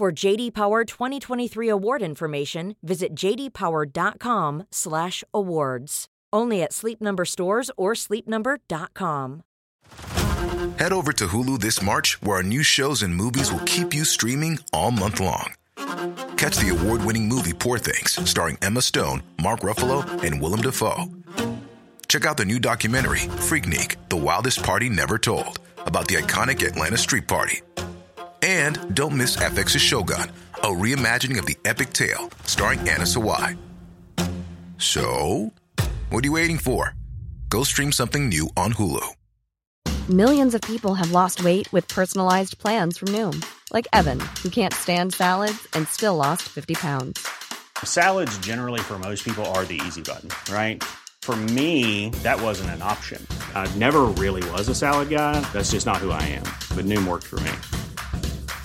For JD Power 2023 award information, visit jdpower.com/awards. Only at Sleep Number stores or sleepnumber.com. Head over to Hulu this March, where our new shows and movies will keep you streaming all month long. Catch the award-winning movie Poor Things, starring Emma Stone, Mark Ruffalo, and Willem Dafoe. Check out the new documentary Freaknik: The Wildest Party Never Told, about the iconic Atlanta Street Party. And don't miss FX's Shogun, a reimagining of the epic tale starring Anna Sawai. So, what are you waiting for? Go stream something new on Hulu. Millions of people have lost weight with personalized plans from Noom, like Evan, who can't stand salads and still lost 50 pounds. Salads, generally, for most people, are the easy button, right? For me, that wasn't an option. I never really was a salad guy. That's just not who I am. But Noom worked for me.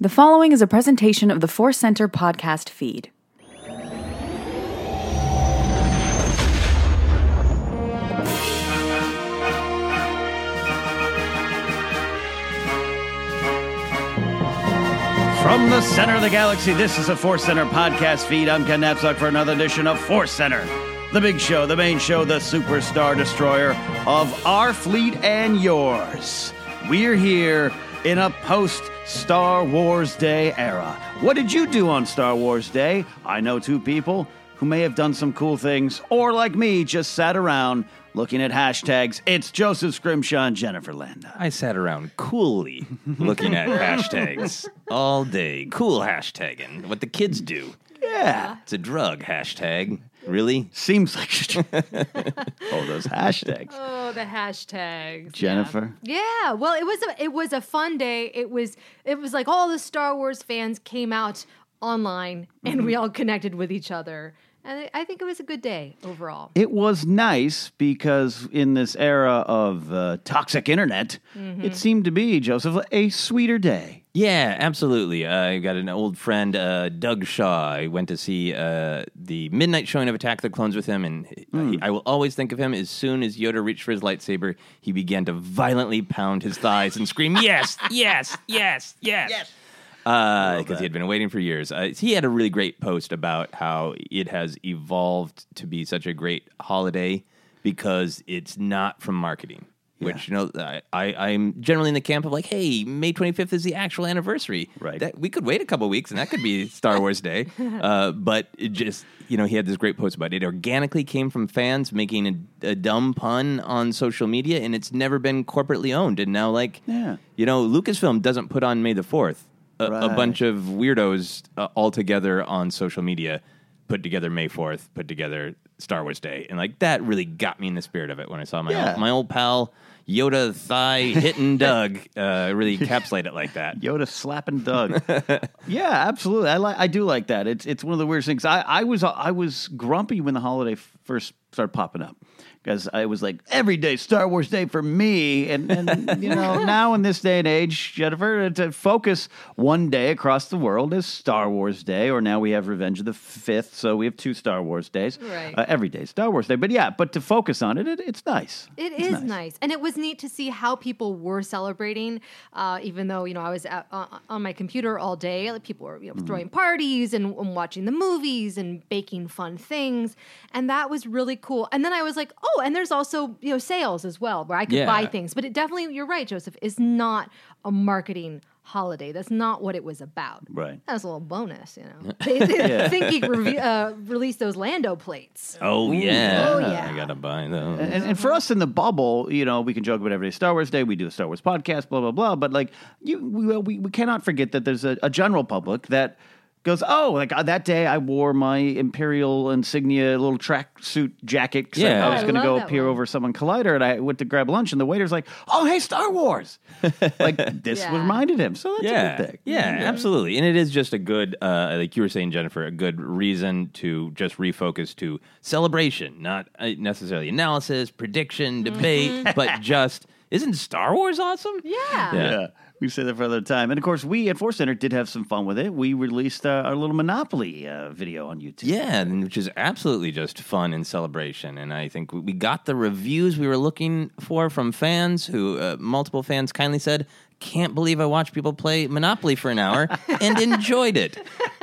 The following is a presentation of the Force Center podcast feed. From the center of the galaxy, this is a Force Center podcast feed. I'm Ken Napzok for another edition of Force Center, the big show, the main show, the superstar destroyer of our fleet and yours. We're here in a post Star Wars Day era. What did you do on Star Wars Day? I know two people who may have done some cool things, or like me, just sat around looking at hashtags. It's Joseph Scrimshaw and Jennifer Landa. I sat around coolly looking at hashtags all day. Cool hashtagging. What the kids do. Yeah. It's a drug hashtag. Really? Seems like oh those hashtags. Oh, the hashtags. Jennifer. Yeah. yeah. Well, it was a it was a fun day. It was it was like all the Star Wars fans came out online and we all connected with each other And I- I think it was a good day overall. It was nice because in this era of uh, toxic internet, Mm-hmm. it seemed to be, Joseph, a sweeter day. Yeah, absolutely. Uh, I got an old friend, uh, Doug Shaw. I went to see uh, the midnight showing of Attack of the Clones with him, and uh, he- I will always think of him. As soon as Yoda reached for his lightsaber, he began to violently pound his thighs and scream, "Yes, yes, yes, yes!" Yes. Because he had been waiting for years. Uh, he had a really great post about how it has evolved to be such a great holiday because it's not from marketing. Which you know, I, I I'm generally in the camp of like, hey, May 25th is the actual anniversary. Right. That, we could wait a couple weeks, and that could be Star Wars Day. Uh, but it just, you know, he had this great post about it. It organically came from fans making a, a dumb pun on social media, and it's never been corporately owned. And now, like, Yeah. you know, Lucasfilm doesn't put on May the Fourth. A, a bunch of weirdos uh, all together on social media put together May Fourth, put together Star Wars Day, and like that really got me in the spirit of it when I saw my Yeah. old, my old pal Yoda thigh hitting Doug uh, really encapsulate it like that. Yoda slapping Doug. yeah, absolutely. I like. I do like that. It's it's one of the weirdest things. I, I was I was grumpy when the holiday f- first started popping up because I was like every day Star Wars Day for me, and and you know now in this day and age, Jennifer, to focus one day across the world is Star Wars Day, or now we have Revenge of the Fifth, so we have two Star Wars days. Right. Uh, every day Star Wars Day, but yeah, but to focus on it, it it's nice. It It's is nice. and it was neat to see how people were celebrating. Uh, even though you know I was at, uh, on my computer all day, like people were you know, throwing parties and, and watching the movies and baking fun things, and that was really cool. And then I was like, oh, and there's also you know sales as well where I could Yeah. buy things. But it definitely, you're right, Joseph, is not a marketing holiday. That's not what it was about. Right. That's a little bonus, you know. They, they think he rev- uh, released those Lando plates. Oh yeah, Oh, yeah. I gotta buy those. And, and for us in the bubble, you know, we can joke about every day Star Wars Day. We do a Star Wars podcast, blah blah blah. But like, you, we we, we cannot forget that there's a, a general public that goes, oh, like uh, that day I wore my Imperial insignia little tracksuit jacket. 'cause I- Yeah. I was I going to love go that peer one. over someone Collider, and I went to grab lunch, and the waiter's like, oh, hey, Star Wars. like this Yeah. reminded him. So that's yeah, a good thing. yeah, absolutely. And it is just a good, uh, like you were saying, Jennifer, a good reason to just refocus to celebration, not uh, necessarily analysis, prediction, debate, but just isn't Star Wars awesome? Yeah. Yeah. We say that for another time. And of course, we at Force Center did have some fun with it. We released uh, our little Monopoly uh, video on YouTube. Yeah, which is absolutely just fun and celebration. And I think we- got the reviews we were looking for from fans who, uh, multiple fans kindly said, can't believe I watched people play Monopoly for an hour and enjoyed it.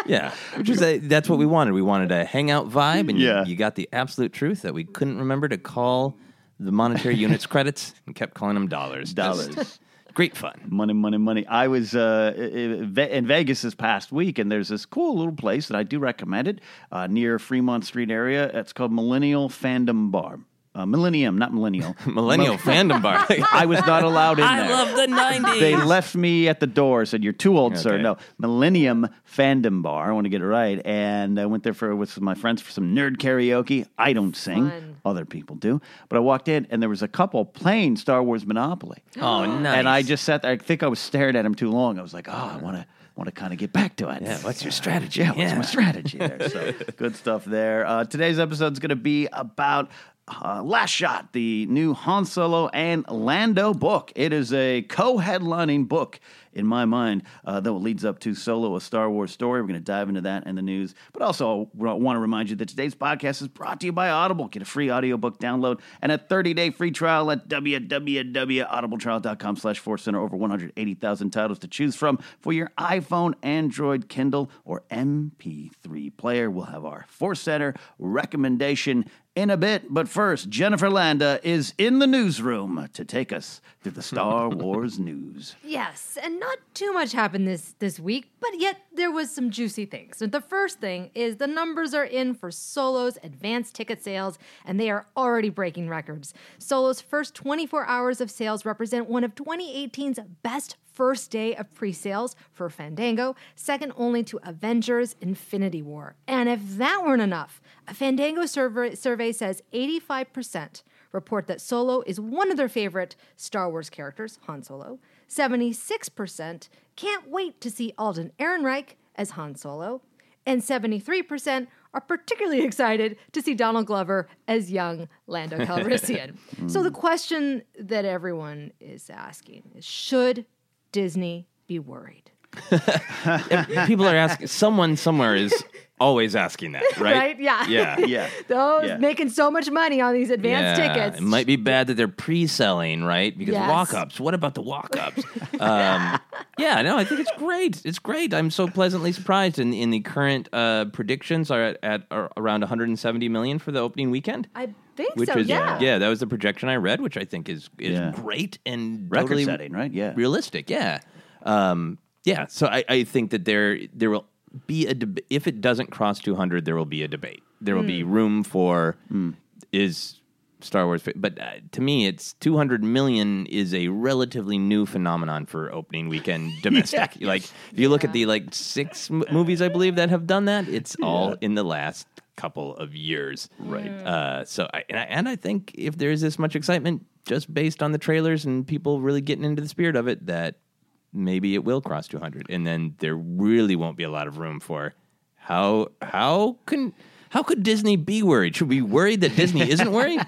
Yeah, which is a, that's what we wanted. We wanted a hangout vibe, and Yeah. you, you got the absolute truth that we couldn't remember to call the monetary units credits and kept calling them dollars. Just Dollars. Great fun. Money, money, money. I was uh, in Vegas this past week, and there's this cool little place that I do recommend it uh, near Fremont Street area. It's called Millennial Fandom Bar. Uh, Millennium, not Millennial. Millennial fandom bar. I was not allowed in I there. love the 90s. They left me at the door. Said you're too old, sir. Okay. No, Millennium Fandom Bar. I want to get it right. And I went there for with my friends for some nerd karaoke. I don't sing. Fun. Other people do. But I walked in and there was a couple playing Star Wars Monopoly. Oh, nice. And I just sat there. I think I was staring at him too long. I was like, oh, I want to want to kind of get back to it. Yeah, what's your strategy? Yeah, what's Yeah. my strategy there? So good stuff there. Uh, today's episode is going to be about uh, Last Shot, the new Han Solo and Lando book. It is a co-headlining book in my mind uh, that leads up to Solo, a Star Wars story. We're going to dive into that and the news. But also, I want to remind you that today's podcast is brought to you by Audible. Get a free audiobook download and a 30-day free trial at www.audibletrial.com slash force center. Over 180,000 titles to choose from for your iPhone, Android, Kindle, or MP3 player. We'll have our Force Center recommendation in a bit. But first, Jennifer Landa is in the newsroom to take us through the Star Wars news. Yes, and not too much happened this this week, but yet there was some juicy things. So the first thing is the numbers are in for Solo's advanced ticket sales, and they are already breaking records. Solo's first 24 hours of sales represent one of 2018's best first day of pre-sales for Fandango, second only to Avengers Infinity War. And if that weren't enough, a Fandango survey, survey says 85% report that Solo is one of their favorite Star Wars characters, Han Solo. 76% can't wait to see Alden Ehrenreich as Han Solo. And 73% are particularly excited to see Donald Glover as young Lando Calrissian. so the question that everyone is asking is should Disney be worried? People are asking. Someone somewhere is always asking that, right? Right? Yeah. Yeah. Yeah. Those Yeah. making so much money on these advance Yeah, tickets. It might be bad that they're pre-selling, right? Because Yes. walk-ups. What about the walk-ups? um, yeah, no, I think it's great. It's great. I'm so pleasantly surprised. In in the current uh, predictions are at, at are around 170 million for the opening weekend. I think which so, is yeah. yeah, that was the projection I read, which I think is is Yeah. great and Record totally setting, right? Yeah. realistic. Yeah, um, yeah. So I, I think that there there will be a deb- if it doesn't cross 200, there will be a debate. There will be Hmm. room for is Star Wars, but uh, to me, it's 200 million is a relatively new phenomenon for opening weekend domestic. Like if you look at the like six m- movies I believe that have done that, it's all in the last couple of years. Right. Uh, so I and, I and I think if there's this much excitement just based on the trailers and people really getting into the spirit of it, that maybe it will cross 200, and then there really won't be a lot of room for how how can. How could Disney be worried? Should we be worried that Disney isn't worried?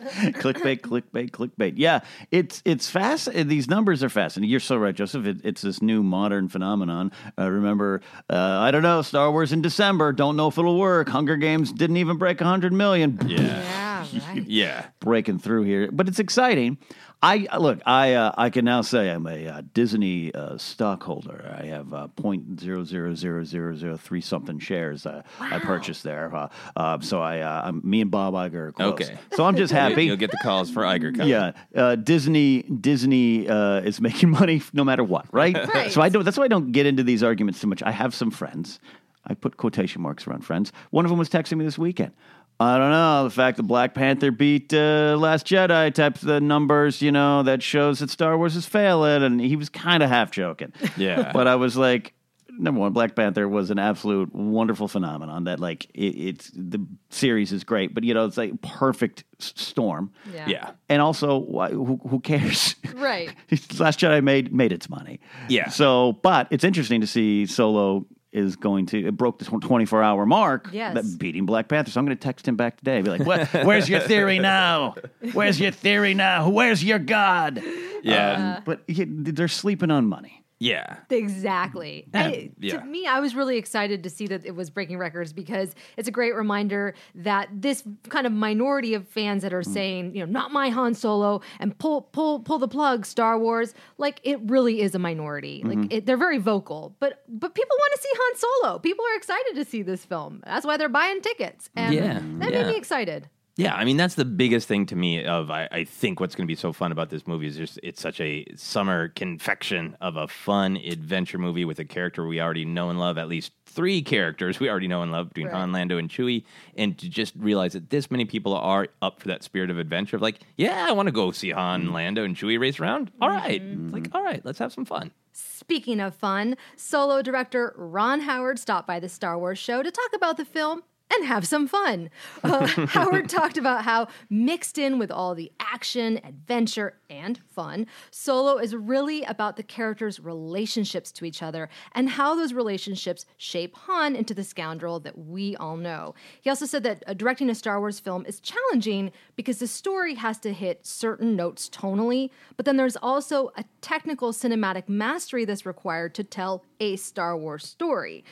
clickbait, clickbait, clickbait. Yeah, it's it's fast. These numbers are fascinating. You're so right, Joseph. It, it's this new modern phenomenon. Uh, remember, uh, I don't know, Star Wars in December. Don't know if it'll work. Hunger Games didn't even break hundred million. Yeah, right. yeah. breaking through here, but it's exciting. I look. I uh, I can now say I'm a uh, Disney uh, stockholder. I have uh, point zero zero zero zero zero three something shares. Uh, I purchased there. Uh, uh, so I, uh, I'm me and Bob Iger are close. Okay. So I'm just happy. You'll get the calls for Iger coming. Yeah, uh, Disney Disney uh, is making money no matter what, right? Right. So I don't. That's why I don't get into these arguments too much. I have some friends. I put quotation marks around friends. One of them was texting me this weekend. I don't know the fact that Black Panther beat uh, Last Jedi types the numbers. You know that shows that Star Wars is failing, and he was kind of half joking. Yeah. but I was like. Number one, Black Panther was an absolute wonderful phenomenon. That like it, it's the series is great, but you know it's like perfect storm. Yeah. Yeah. And also, why, who, who cares? Right. Last Jedi made made its money. Yeah. So, but it's interesting to see Solo is going to it broke the twenty four hour mark. Yes. That beating Black Panther. So I'm going to text him back today. Be like, what, "Where's your theory now? Where's your theory now? Where's your God?" Yeah. Um, but he- they're sleeping on money. Yeah. Exactly. I- yeah. To me, I was really excited to see that it was breaking records because it's a great reminder that this kind of minority of fans that are Mm. saying, you know, not my Han Solo and pull pull pull the plug Star Wars, like it really is a minority. Mm-hmm. Like it, they're very vocal, but but people want to see Han Solo. People are excited to see this film. That's why they're buying tickets, and Yeah, that yeah. made me excited. Yeah, I mean that's the biggest thing to me. Of I, I think what's going to be so fun about this movie is just it's such a summer confection of a fun adventure movie with a character we already know and love. At least three characters we already know and love between Right. Han, Lando, and Chewie, and to just realize that this many people are up for that spirit of adventure. Of like, yeah, I want to go see Han, mm. Lando, and Chewie race around. All mm-hmm. right. It's like, all right, let's have some fun. Speaking of fun, solo director Ron Howard stopped by the Star Wars show to talk about the film and have some fun. Uh, Howard talked about how, mixed in with all the action, adventure, and fun, Solo is really about the characters' relationships to each other and how those relationships shape Han into the scoundrel that we all know. He also said that uh, directing a Star Wars film is challenging because the story has to hit certain notes tonally, but then there's also a technical cinematic mastery that's required to tell a Star Wars story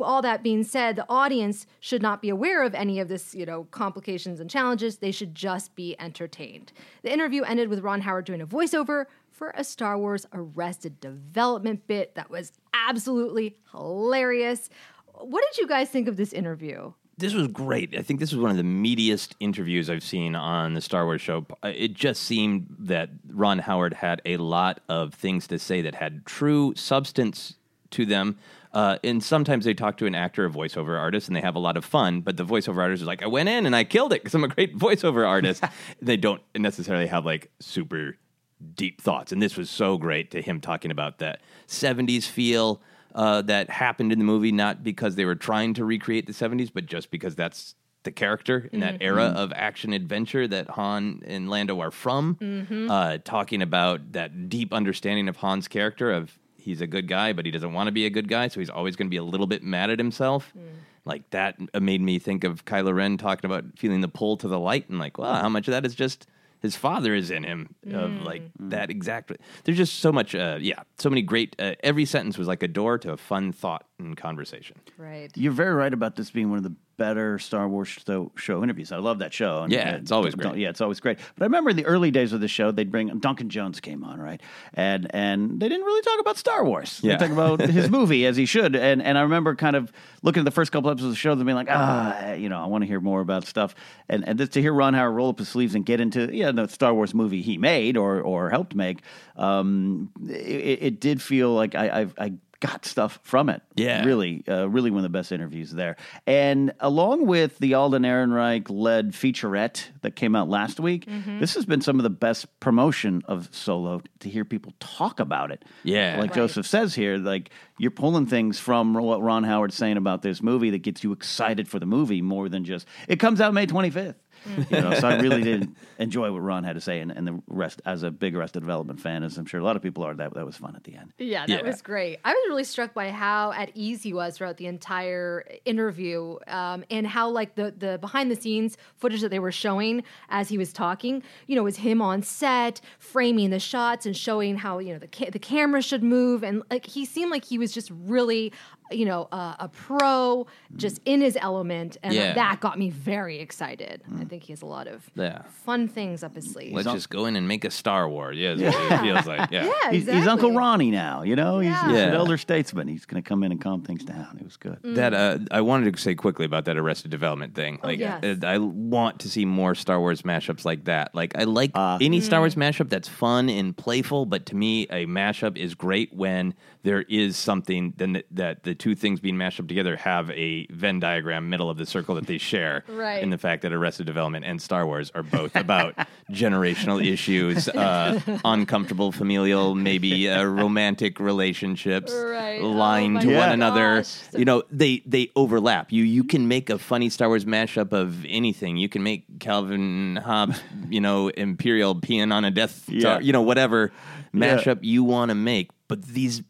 all that being said, the audience should not be aware of any of this, you know, complications and challenges. They should just be entertained. The interview ended with Ron Howard doing a voiceover for a Star Wars Arrested Development bit that was absolutely hilarious. What did you guys think of this interview? this was great. I think this was one of the meatiest interviews I've seen on the Star Wars show. It just seemed that Ron Howard had a lot of things to say that had true substance to them. Uh, and sometimes they talk to an actor, or voiceover artist, and they have a lot of fun. But the voiceover artist is like, "I went in and I killed it because I'm a great voiceover artist." they don't necessarily have like super deep thoughts. And this was so great to him talking about that 70s feel uh, that happened in the movie, not because they were trying to recreate the 70s, but just because that's the character in that era of action adventure that Han and Lando are from. Uh, talking about that deep understanding of Han's character of he's a good guy, but he doesn't want to be a good guy, so he's always going to be a little bit mad at himself. like that made me think of Kylo Ren talking about feeling the pull to the light, and like, wow, how much of that is just his father is in him of like that exactly. There's just so much, uh, yeah, so many great. Uh, every sentence was like a door to a fun thought and conversation. Right. You're very right about this being one of the better Star Wars show, show interviews. I love that show. And, Yeah, uh, it's always great. Yeah, it's always great. But I remember in the early days of the show, they'd bring Duncan Jones came on, right? And and they didn't really talk about Star Wars. Yeah. They talk about his movie as he should. And and I remember kind of looking at the first couple episodes of the show and being like, ah, you know, I want to hear more about stuff. And and just to hear Ron Howard roll up his sleeves and get into yeah, the Star Wars movie he made or or helped make, um, it, it did feel like I I, I got stuff from it. Yeah. really, uh, really one of the best interviews there. And along with the Alden Ehrenreich led featurette that came out last week, this has been some of the best promotion of Solo to hear people talk about it. Yeah. like Joseph says here, like you're pulling things from what Ron Howard's saying about this movie that gets you excited for the movie more than just it comes out May 25th. You know, so I really did enjoy what Ron had to say, and, and the rest, as a big Arrested Development fan, as I'm sure a lot of people are, that that was fun at the end. Yeah, that Yeah. was great. I was really struck by how at ease he was throughout the entire interview, um, and how like the the behind the scenes footage that they were showing as he was talking, you know, was him on set framing the shots and showing how you know the ca- the camera should move, and like he seemed like he was just really, you know, uh, a pro, just in his element, and Yeah. that got me very excited. I think he has a lot of Yeah. fun things up his sleeve. Let's just go in and make a Star Wars. Yeah, is what it feels like. Yeah. yeah, He's, he's Uncle Ronnie now, you know. He's, he's Yeah. an elder statesman. He's going to come in and calm things down. It was good. That uh, I wanted to say quickly about that Arrested Development thing. Like, yes. uh, I want to see more Star Wars mashups like that. Like, I like any Star Wars mashup that's fun and playful, but to me, a mashup is great when there is something then that, that the two things being mashed up together have a Venn diagram middle of the circle that they share. Right. In the fact that Arrested Development and Star Wars are both about generational issues, uh, uncomfortable familial, maybe uh, romantic relationships, Right. Oh lying my to one Yeah. another. gosh. You know, they they overlap. You you can make a funny Star Wars mashup of anything. You can make Calvin Hobbes, you know, Imperial peeing on a Death Yeah. Star, you know, whatever Yeah. mashup you want to make. But these,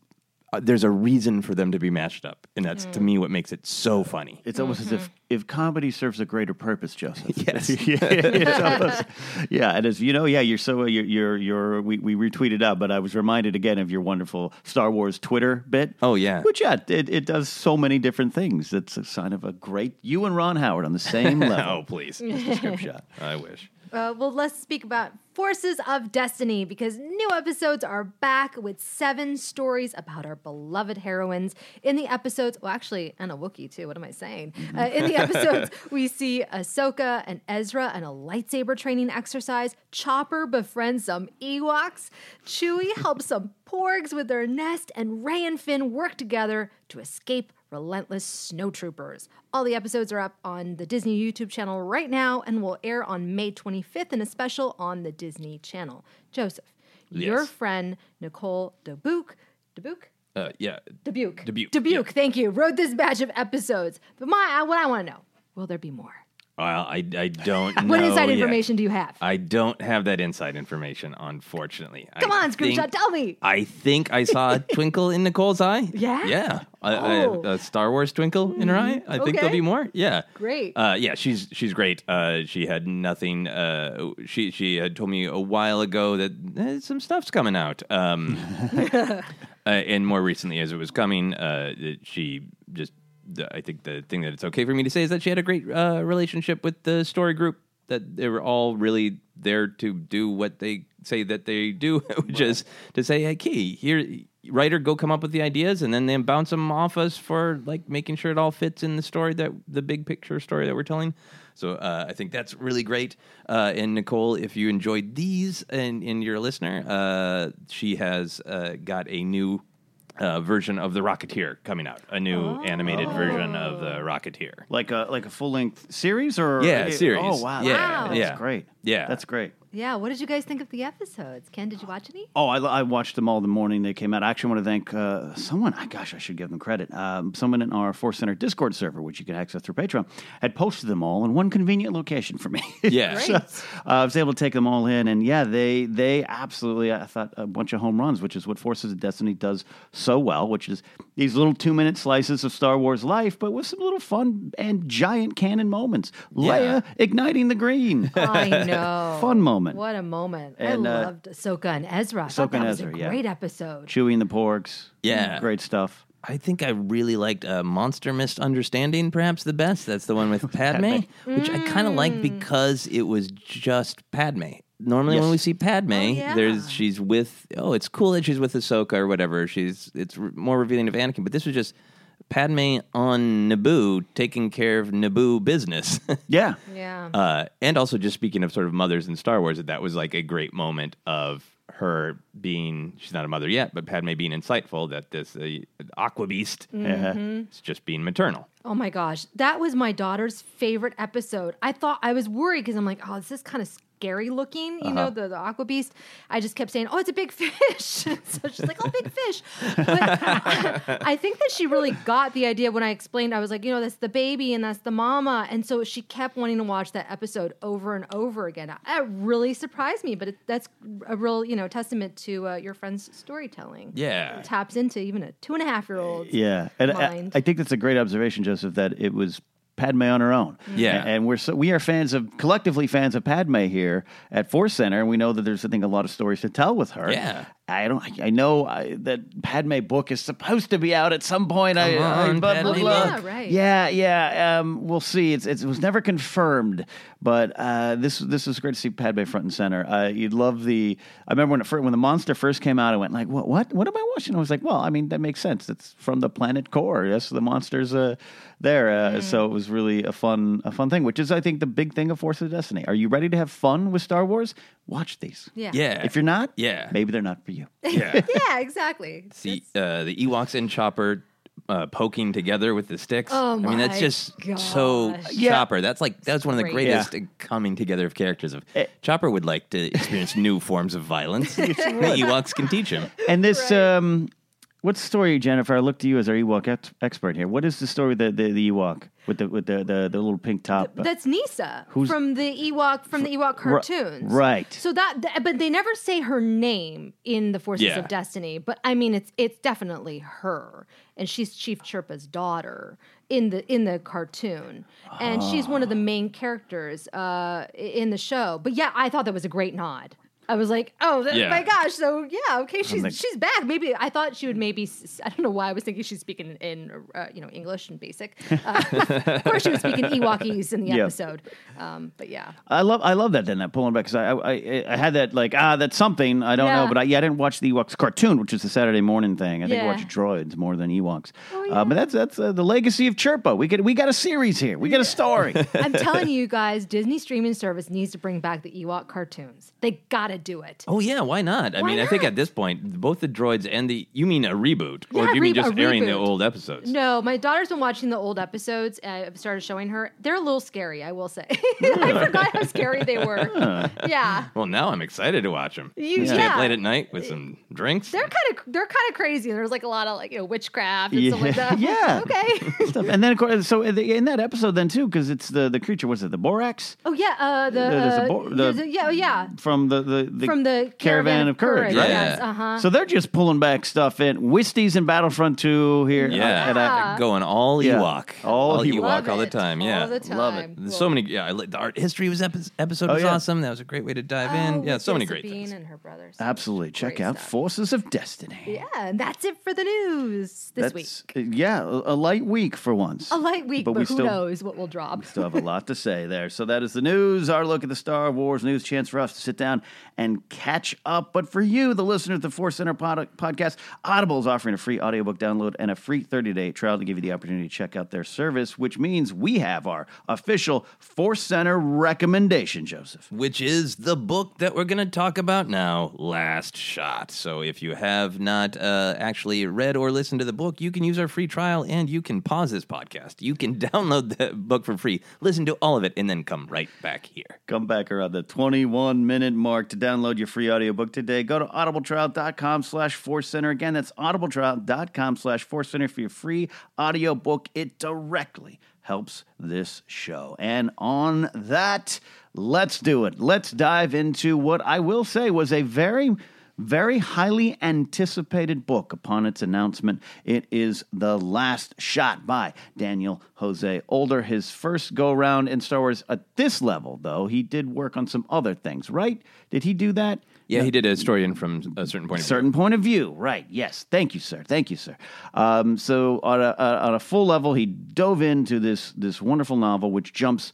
uh, there's a reason for them to be mashed up, and that's to mm. me what makes it so funny. It's almost as if mm-hmm. if comedy serves a greater purpose, Joseph. Yes. yeah, it's almost- yeah, and as you know, yeah, you're so uh, you're you're, you're we, we retweeted out, but I was reminded again of your wonderful Star Wars Twitter bit. Oh, yeah. which yeah, it, it does so many different things. It's a sign of a great you and Ron Howard on the same level. Oh please, script shot. I wish. Uh, well, let's speak about Forces of Destiny because new episodes are back with seven stories about our beloved heroines. In the episodes, well, actually, and a Wookiee too. What am I saying? Uh, in the episodes, we see Ahsoka and Ezra and a lightsaber training exercise. Chopper befriends some Ewoks. Chewie helps some Porgs with their nest, and Rey and Finn work together to escape relentless snowtroopers. All the episodes are up on the Disney YouTube channel right now and will air on May 25th in a special on the Disney Channel. Joseph, your friend Nicole Dubuque, Dubuque? Uh, yeah. Dubuque. Dubuque, Dubuque, yeah. thank you. Wrote this batch of episodes. But my, what I want to know, will there be more? Well, I, I don't know. what inside yet. information do you have? I don't have that inside information, unfortunately. Come I on, Scrimshaw, tell me. I think I saw a twinkle in Nicole's eye. Yeah? Yeah. A- Oh. Mm-hmm. a Star Wars twinkle in her eye. I think there'll be more. Yeah. Great. Uh, yeah, she's she's great. Uh, she had nothing. Uh, she she had told me a while ago that eh, some stuff's coming out. Um, uh, and more recently, as it was coming, uh, she just. The- I think the thing that it's okay for me to say is that she had a great uh, relationship with the story group. That they were all really there to do what they say that they do, which is to say, "Hey, Key, here, writer, go come up with the ideas, and then they bounce them off us for like making sure it all fits in the story that the big picture story that we're telling." So uh, I think that's really great. Uh, and Nicole, if you enjoyed these and, and you're a listener, uh, she has uh, got a new uh, version of the Rocketeer coming out, a new animated version of the Rocketeer. Like a like a full length series or Yeah, series. Oh wow, Yeah, that's yeah. great. Yeah. that's great. Yeah, what did you guys think of the episodes? Ken, did you watch any? Oh, I, I watched them all the morning they came out. I actually want to thank uh, someone. I Gosh, I should give them credit. Um, someone in our Force Center Discord server, which you can access through Patreon, had posted them all in one convenient location for me. Yeah. So, uh, I was able to take them all in, and yeah, they they absolutely. I thought a bunch of home runs, which is what Forces of Destiny does so well. Which is these little two minute slices of Star Wars life, but with some little fun and giant canon moments. Leia igniting the green. I know. Fun moment. What a moment. And, I uh, loved Ahsoka and Ezra. Ahsoka that and was Ezra, a yeah. great episode. Chewing the porgs. Yeah. Great stuff. I think I really liked uh, Monster Misunderstanding, perhaps the best. That's the one with Padme, which I kind of like because it was just Padme. Normally, when we see Padme, yeah. there's she's with. Oh, it's cool that she's with Ahsoka or whatever. She's it's re- more revealing of Anakin, but this was just Padme on Naboo taking care of Naboo business. Yeah. Yeah. Uh, and also, just speaking of sort of mothers in Star Wars, that that was like a great moment of her being, she's not a mother yet, but Padme being insightful that this uh, Aqua Beast is just being maternal. Oh my gosh, that was my daughter's favorite episode. I thought I was worried because I'm like, oh, this is kind of scary looking, you Uh-huh. know, the, the aqua beast. I just kept saying, oh, it's a big fish. so she's like, oh, big fish. But I think that she really got the idea when I explained. I was like, you know, that's the baby and that's the mama, and so she kept wanting to watch that episode over and over again. That really surprised me, but it, that's a real, you know, testament to uh, your friend's storytelling. Yeah. It taps into even a two and a half year old. Yeah, and I. I think that's a great observation, Joseph. That it was Padme on her own. Yeah. and, and we're so, we are fans of collectively fans of Padme here at Force Center, and we know that there's I think a lot of stories to tell with her. Yeah. I don't. I know I, that Padme book is supposed to be out at some point. I, Come I, on, blah, Padme blah, blah. book. Yeah, right. Yeah, yeah. Um, we'll see. It's, it's, it was never confirmed, but uh, this this was great to see Padme front and center. Uh, you'd love the. I remember when it first, when the monster first came out, I went like, "What? What? What am I watching?" I was like, "Well, I mean, that makes sense. It's from the planet core. Yes, the monsters uh, there." Uh, So it was really a fun a fun thing, which is I think the big thing of Force of Destiny. Are you ready to have fun with Star Wars? Watch these. Yeah. Yeah. If you're not, Yeah. maybe they're not for you. Yeah. Yeah, exactly. See, uh, the Ewoks and Chopper uh, poking together with the sticks. Oh I mean, that's my just so. Yeah. Chopper. That's like that's one of the Great. greatest uh coming together of characters. Of Eh. Chopper would like to experience new forms of violence. the Ewoks can teach him. And this, um, what's the story, Jennifer? I look to you as our Ewok ex- expert here. What is the story of the, the, the Ewok with the with the, the, the little pink top? That's Kneesaa Who's- from the Ewok from the Ewok cartoons. right. So that, th- but they never say her name in the Forces Yeah. of Destiny. But I mean, it's it's definitely her, and she's Chief Chirpa's daughter in the in the cartoon, and she's one of the main characters uh, in the show. But yeah, I thought that was a great nod. I was like, oh th- Yeah. my gosh! So yeah, okay, she's like- she's back. Maybe I thought she would maybe s- I don't know why I was thinking she's speaking in uh, you know English and basic. Uh, of course, she was speaking Ewokese in the Yeah. episode. Um, but yeah, I love I love that then that pulling back because I, I I had that like ah that's something I don't know but I, yeah I didn't watch the Ewoks cartoon which is the Saturday morning thing I think I Yeah. Oh, watch droids more than Ewoks Oh, uh, but that's that's uh, the legacy of Chirpa we get we got a series here we got a story I'm telling you guys, Disney streaming service needs to bring back the Ewok cartoons. They gotta do it. Oh yeah, why not? I Why mean, I think at this point, both the droids and the you mean a reboot, or do you mean just airing the old episodes? No, my daughter's been watching the old episodes. I've started showing her. They're a little scary, I will say. I forgot how scary they were. Yeah. Well, now I'm excited to watch them. You- Stay yeah. up late at night with some drinks. They're kind of they're kind of crazy. There's like a lot of like you know witchcraft and stuff like that. Yeah. Okay. Stuff. and then of course so in that episode then too because it's the the creature was it the Borax oh yeah. Uh, the, uh, bo- the- there's a- yeah oh, yeah from the the, the from the Caravan of Courage, right? Yes. Yeah. Uh huh. so they're just pulling back stuff in Wisties and Battlefront 2 here yeah, at a- going all Yeah. Ewok, All Ewok. Ewok Love all the it. time. Yeah, All the time. Love it. There's so many. Yeah, I, the art history was epi- episode Oh, was yeah. awesome. That was a great way to dive Oh, in. Yeah, so many Jessica great Biel things. and her brothers. absolutely check out stuff. Forces of Destiny Yeah, and that's it for the news this That's- week. uh, Yeah, a, a light week for once. A light week, But but, we who still- knows what will drop. We Still have a lot to say there. So that is the news, our look at the Star Wars news. Chance for us to sit down and catch up. But for you, the listener of the Force Center pod- podcast, Audible is offering a free audiobook download and a free 30 day trial to give you the opportunity to check out their service, which means we have our official Force Center recommendation, Joseph. which is the book that we're going to talk about now, Last Shot. So if you have not uh, actually read or listened to the book, you can use our free trial and you can pause this podcast. You can download the book for free, listen to all of it, and then come right back here. Come back around the 21 minute mark to download your free audiobook today. Go to audibletrial.com slash force center. Again, that's audibletrial.com slash force center for your free audiobook. It directly helps this show. And on that, let's do it. Let's dive into what I will say was a very very highly anticipated book upon its announcement. It is The Last Shot by Daniel Jose Older. His first go round in Star Wars at this level, though, he did work on some other things, right? Did he do that? Yeah, he did a story in from a certain point of certain point of view. Right. Yes. Thank you, sir. Thank you, sir. Um, so on a, on a full level, he dove into this this wonderful novel, which jumps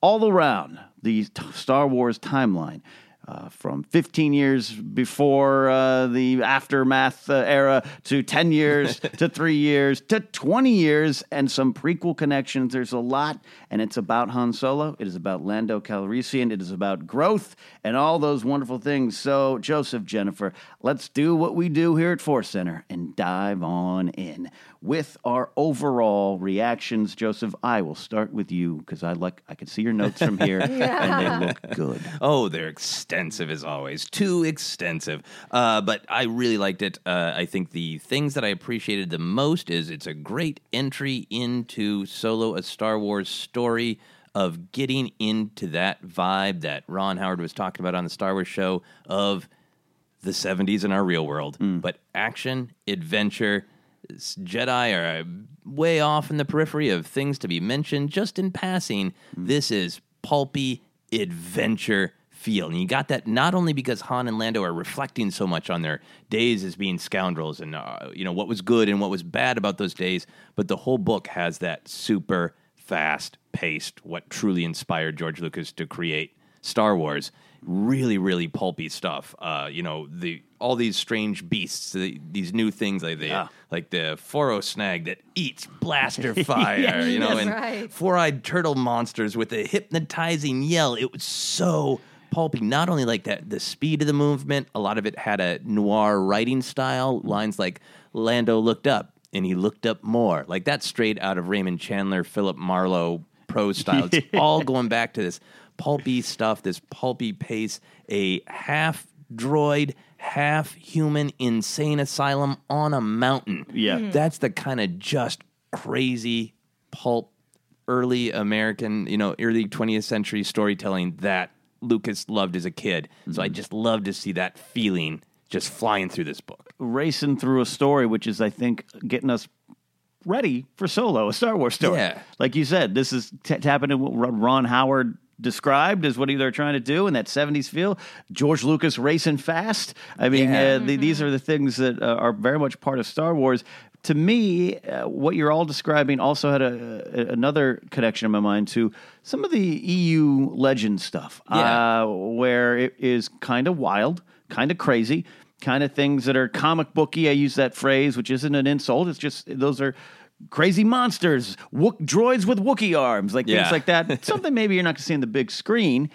all around the t- Star Wars timeline. Uh, from 15 years before uh, the aftermath uh, era to 10 years to three years to 20 years and some prequel connections. There's a lot, and it's about Han Solo. It is about Lando Calrissian. It is about growth and all those wonderful things. So, Joseph, Jennifer, let's do what we do here at Force Center and dive on in with our overall reactions. Joseph, I will start with you because I like I can see your notes from here, and they look good. Oh, they're extensive as always. Too extensive. Uh, but I really liked it. Uh, I think the things that I appreciated the most is it's a great entry into Solo, a Star Wars story of getting into that vibe that Ron Howard was talking about on the Star Wars show of the 70s in our real world. But action, adventure, Jedi are uh, way off in the periphery of things to be mentioned just in passing. This is pulpy adventure feel. And you got that not only because Han and Lando are reflecting so much on their days as being scoundrels and uh, you know what was good and what was bad about those days, but the whole book has that super fast paced what truly inspired George Lucas to create Star Wars. Really, really pulpy stuff. Uh, you know, the all these strange beasts, the, these new things like the like the Foro snag that eats blaster fire. you know, and right. four-eyed turtle monsters with a hypnotizing yell. It was so pulpy. Not only like that, the speed of the movement. A lot of it had a noir writing style. Lines like Lando looked up and he looked up more. Like that's straight out of Raymond Chandler, Philip Marlowe prose style. It's all going back to this pulpy stuff, this pulpy pace. A half droid, half human insane asylum on a mountain. Yeah. Mhm. That's the kind of just crazy pulp early American, you know, early 20th century storytelling that Lucas loved as a kid. So I just love to see that feeling just flying through this book. Racing through a story, which is, I think, getting us ready for Solo, a Star Wars story. Yeah. Like you said, this is t- tapping into what Ron- Ron Howard described as what they're trying to do in that 70s feel. George Lucas racing fast. I mean, Yeah. uh, the, these are the things that uh, are very much part of Star Wars. To me, uh, what you're all describing also had a, a, another connection in my mind to some of the EU legend stuff, Yeah. uh, where it is kind of wild, kind of crazy, kind of things that are comic booky. I use that phrase, which isn't an insult. It's just those are crazy monsters, Wook, droids with Wookie arms, like Yeah. things like that. Something maybe you're not going to see on the big screen,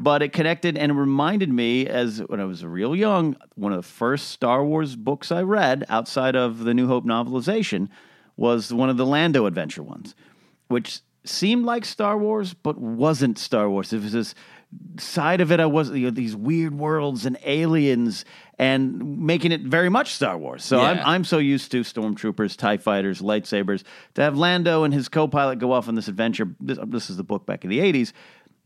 but it connected and reminded me as when I was real young, one of the first Star Wars books I read outside of the New Hope novelization was one of the Lando adventure ones, which seemed like Star Wars but wasn't Star Wars. It was this side of it I was you know, these weird worlds and aliens and making it very much Star Wars. So I'm I'm so used to stormtroopers, tie fighters, lightsabers to have Lando and his co-pilot go off on this adventure. This, this is the book back in the 80s.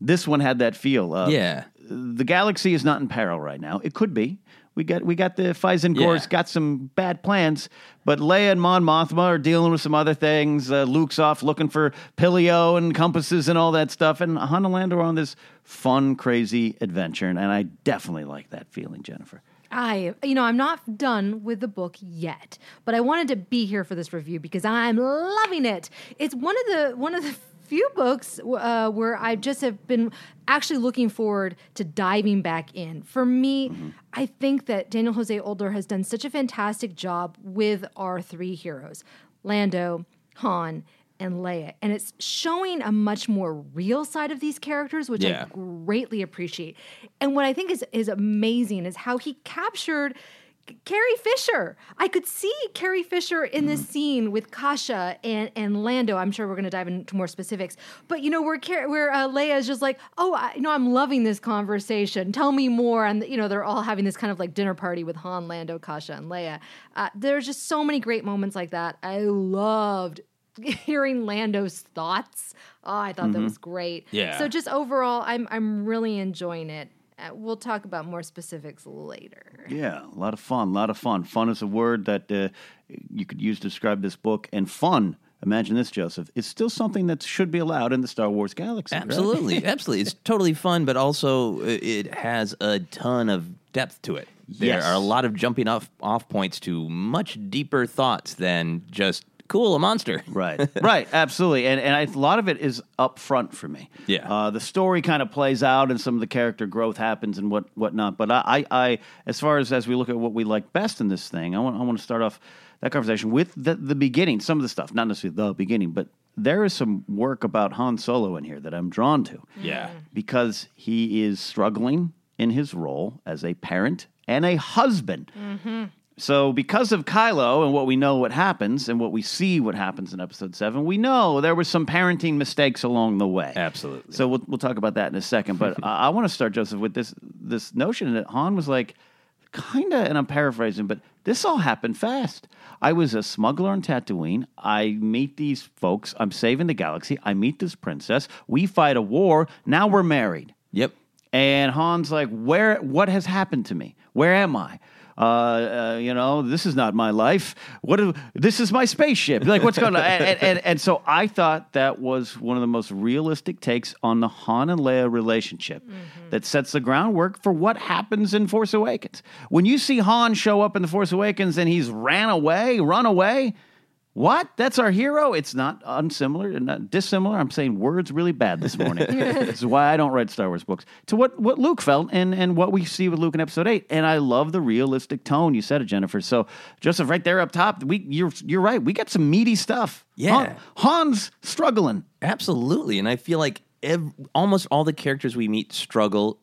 This one had that feel of Yeah. the galaxy is not in peril right now. It could be. We got we got the Fyzen Yeah. Gor's got some bad plans, but Leia and Mon Mothma are dealing with some other things. Uh, Luke's off looking for Pilio and compasses and all that stuff, and Han and Lando are on this fun, crazy adventure, and, and I definitely like that feeling, Jennifer. I, you know, I'm not done with the book yet, but I wanted to be here for this review because I'm loving it. It's one of the one of the few books uh, where I just have been actually looking forward to diving back in. For me, I think that Daniel Jose Older has done such a fantastic job with our three heroes Lando, Han, and Leia. And it's showing a much more real side of these characters, which Yeah. I greatly appreciate. And what I think is, is amazing is how he captured Carrie Fisher. I could see Carrie Fisher in this scene with Kaasha and, and Lando. I'm sure we're going to dive into more specifics. But you know, where Car- where uh, Leia is just like, oh, I, you know, I'm loving this conversation. Tell me more. And you know, they're all having this kind of like dinner party with Han, Lando, Kaasha, and Leia. Uh, there's just so many great moments like that. I loved hearing Lando's thoughts. Oh, I thought that was great. Yeah. So just overall, I'm I'm really enjoying it. Uh, we'll talk about more specifics later. Yeah, a lot of fun. A lot of fun. Fun is a word that uh, you could use to describe this book. And fun, imagine this, Joseph, is still something that should be allowed in the Star Wars galaxy. right? Absolutely, absolutely. It's totally fun, but also uh, it has a ton of depth to it. There Yes. are a lot of jumping off off points to much deeper thoughts than just cool a monster. Right, right, absolutely, and and I, a lot of it is up front for me. Yeah. uh, the story kind of plays out, and some of the character growth happens, and what whatnot. But I, I, I, as far as as we look at what we like best in this thing, I want I want to start off that conversation with the the beginning, some of the stuff, not necessarily the beginning, but there is some work about Han Solo in here that I'm drawn to. Yeah. because he is struggling in his role as a parent and a husband. So, because of Kylo and what we know what happens and what we see what happens in episode seven, we know there were some parenting mistakes along the way. Absolutely. So we'll, we'll talk about that in a second. But I, I want to start, Joseph, with this this notion that Han was like, kind of, and I'm paraphrasing, but this all happened fast. I was a smuggler on Tatooine. I meet these folks. I'm saving the galaxy. I meet this princess. We fight a war. Now we're married. Yep. And Han's like, "Where? What has happened to me? Where am I? Uh, uh, you know, this is not my life. What? do- This is my spaceship. Like, what's going on?" And, and, and, and so I thought that was one of the most realistic takes on the Han and Leia relationship that sets the groundwork for what happens in Force Awakens. When you see Han show up in the Force Awakens and he's ran away, run away. What? That's our hero? It's not unsimilar and not dissimilar. I'm saying words really bad this morning. this is why I don't write Star Wars books. To what, what Luke felt and, and what we see with Luke in episode eight. And I love the realistic tone. You said it, Jennifer. So Joseph, right there up top, we you're you're right. We got some meaty stuff. Yeah. Han- Han's struggling. Absolutely, and I feel like ev- almost all the characters we meet struggle,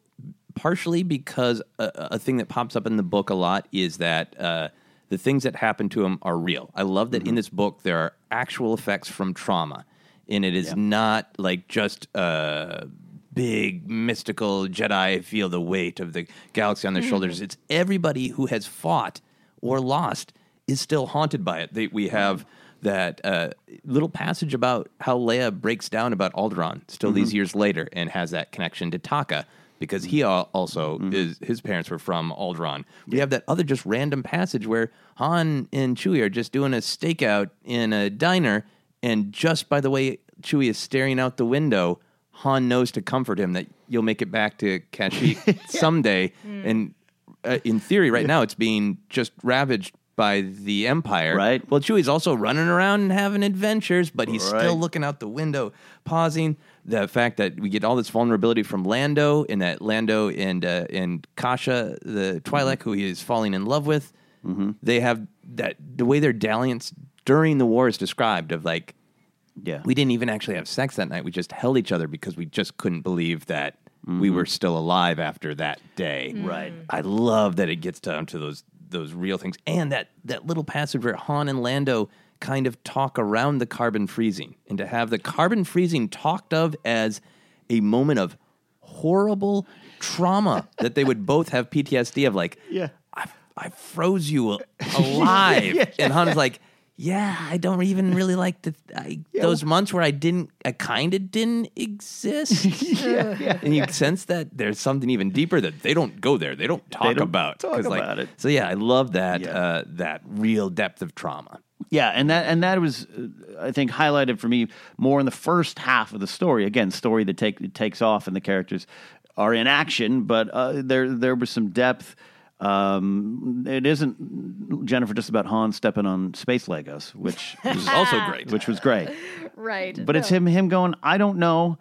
partially because a, a thing that pops up in the book a lot is that uh, the things that happen to them are real. I love that in this book there are actual effects from trauma, and it is not like just uh, big mystical Jedi feel the weight of the galaxy on their shoulders. It's everybody who has fought or lost is still haunted by it. They, we have that uh, little passage about how Leia breaks down about Alderaan still these years later and has that connection to Taka because he al- also is his parents were from Alderaan. We have that other just random passage where Han and Chewie are just doing a stakeout in a diner, and just by the way Chewie is staring out the window, Han knows to comfort him that you'll make it back to Kashyyyk someday, and uh, in theory, right now it's being just ravaged by the Empire. Right. Well, Chewie's also running around and having adventures, but he's Right. still looking out the window, pausing. The fact that we get all this vulnerability from Lando, and that Lando and uh, and Kaasha, the Twi'lek, who he is falling in love with, mm-hmm. they have that the way their dalliance during the war is described of like Yeah. we didn't even actually have sex that night. We just held each other because we just couldn't believe that we mm-hmm. were still alive after that day. Mm. Right. I love that it gets down to those those real things, and that that little passage where Han and Lando kind of talk around the carbon freezing, and to have the carbon freezing talked of as a moment of horrible trauma that they would both have PTSD of, like, Yeah. I, I froze you alive, and Han is like. Yeah, I don't even really like the I, those months where I didn't, I kind of didn't exist. And you sense that there's something even deeper that they don't go there. They don't talk don't about. talk 'Cause, like- about it. So yeah, I love that Yeah. uh, that real depth of trauma. Yeah, and that and that was, uh, I think, highlighted for me more in the first half of the story. Again, story that take that takes off, and the characters are in action, but uh, there there was some depth Um, it isn't Jennifer just about Han stepping on space Legos, which was also great. which was great. right. But it's him him going, I don't know.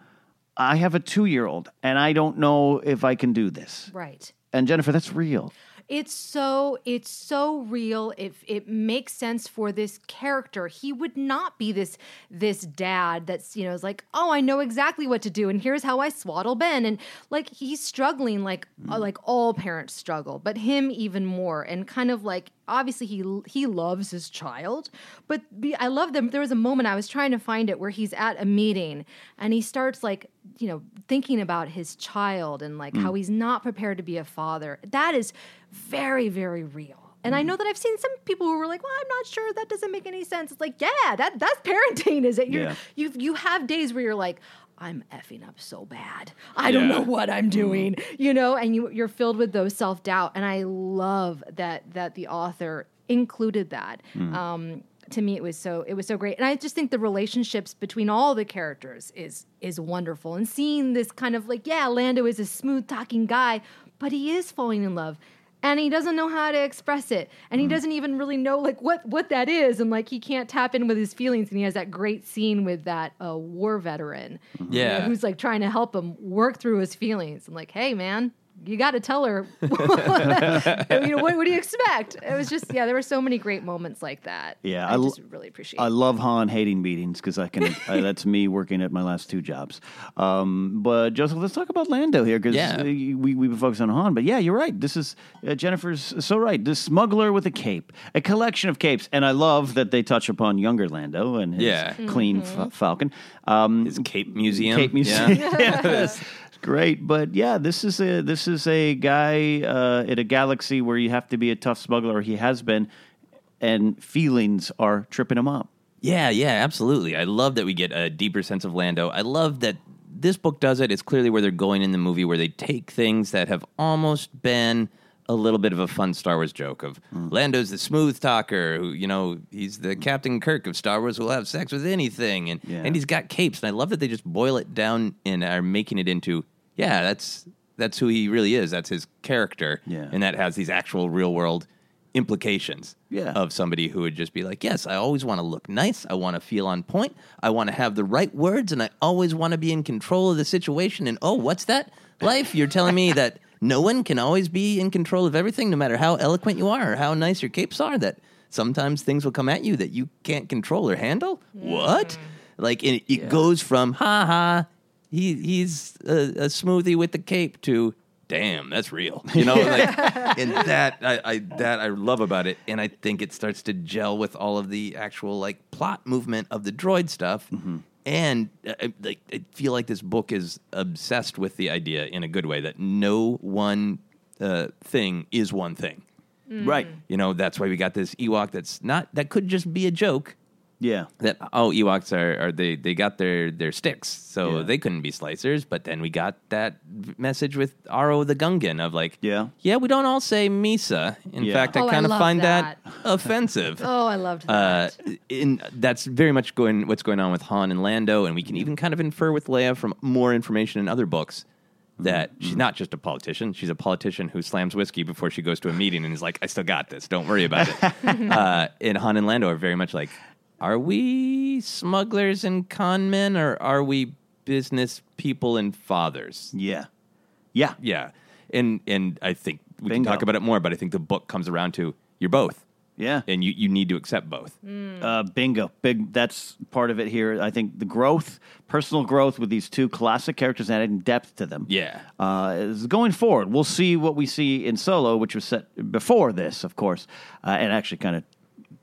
I have a two year old and I don't know if I can do this. Right. And Jennifer, that's real. It's so it's so real. It it makes sense for this character. He would not be this this dad that's you know is like oh I know exactly what to do and here's how I swaddle Ben and like he's struggling like uh, like all parents struggle, but him even more and kind of like obviously he he loves his child, but I love them. There was a moment I was trying to find it where he's at a meeting and he starts like you know thinking about his child and like how mm. he's not prepared to be a father. That is very very real. And I mm. know that I've seen some people who were like, "Well, I'm not sure. That doesn't make any sense." It's like, yeah, that that's parenting, is it? You Yeah. you you have days where you're like, "I'm effing up so bad. I don't know what I'm doing," you know, and you you're filled with those self doubt. And I love that that the author included that. Um, to me, it was so it was so great, and I just think the relationships between all the characters is is wonderful. And seeing this kind of like, yeah, Lando is a smooth talking guy, but he is falling in love and he doesn't know how to express it. And he doesn't even really know like what what that is. And like he can't tap in with his feelings. And he has that great scene with that uh, war veteran you know, Yeah. who's like trying to help him work through his feelings. And like hey man you got to tell her you know what, what do you expect it was just yeah there were so many great moments like that Yeah, i, I l- just really appreciate I love Han hating meetings because I can. uh, that's me working at my last two jobs. Um, but Joseph, let's talk about Lando here because Yeah. we we've been focused on Han. But yeah, you're right. This is uh, Jennifer's so right. The smuggler with a cape, a collection of capes, and I love that they touch upon younger Lando and his Yeah. clean Mm-hmm. fa- Falcon. Um, His Cape Museum. Cape Museum. Yeah. Yes. Great, but yeah, this is a this is a guy uh, in a galaxy where you have to be a tough smuggler. He has been, and feelings are tripping him up. Yeah, yeah, absolutely. I love that we get a deeper sense of Lando. I love that this book does it. It's clearly where they're going in the movie, where they take things that have almost been a little bit of a fun Star Wars joke of Lando's the smooth talker, who you know he's the Captain Kirk of Star Wars, who'll have sex with anything, and Yeah. and he's got capes. And I love that they just boil it down and are making it into yeah, that's that's who he really is. That's his character, Yeah. and that has these actual real world implications Yeah. of somebody who would just be like, Yes, I always want to look nice. I want to feel on point. I want to have the right words, and I always want to be in control of the situation. And oh, what's that? Life, you're telling me that no one can always be in control of everything, no matter how eloquent you are or how nice your capes are, that sometimes things will come at you that you can't control or handle? Mm. What? Like, it, it goes from, ha ha, he, he's a, a smoothie with the cape to, damn, that's real. You know, like, and that I, I that I love about it, and I think it starts to gel with all of the actual like plot movement of the droid stuff. And uh, I- like, I feel like this book is obsessed with the idea in a good way that no one uh, thing is one thing. Right. You know, that's why we got this Ewok that's not that could just be a joke. Yeah. That oh Ewoks are, are they they got their their sticks, so Yeah. they couldn't be slicers. But then we got that message with Aro the Gungan of like, Yeah. yeah, we don't all say Misa. In Yeah. fact, I Oh, I kind of find that. that, offensive. oh i loved Uh, that in that's very much going what's going on with Han and Lando, and we can even kind of infer with Leia from more information in other books that Mm-hmm. she's not just a politician; she's a politician who slams whiskey before she goes to a meeting and is like, "I still got this. Don't worry about it." uh, and Han and Lando are very much like, "Are we smugglers and con men, or are we business people and fathers?" Yeah. Yeah. Yeah, and and I think we Bingo. can talk about it more, but I think the book comes around to you're both, Yeah. and you you need to accept both. Uh, bingo. Big. That's part of it here. I think the growth, personal growth with these two classic characters adding depth to them. Yeah. Uh, is going forward, we'll see what we see in Solo, which was set before this, of course, uh, and actually kind of,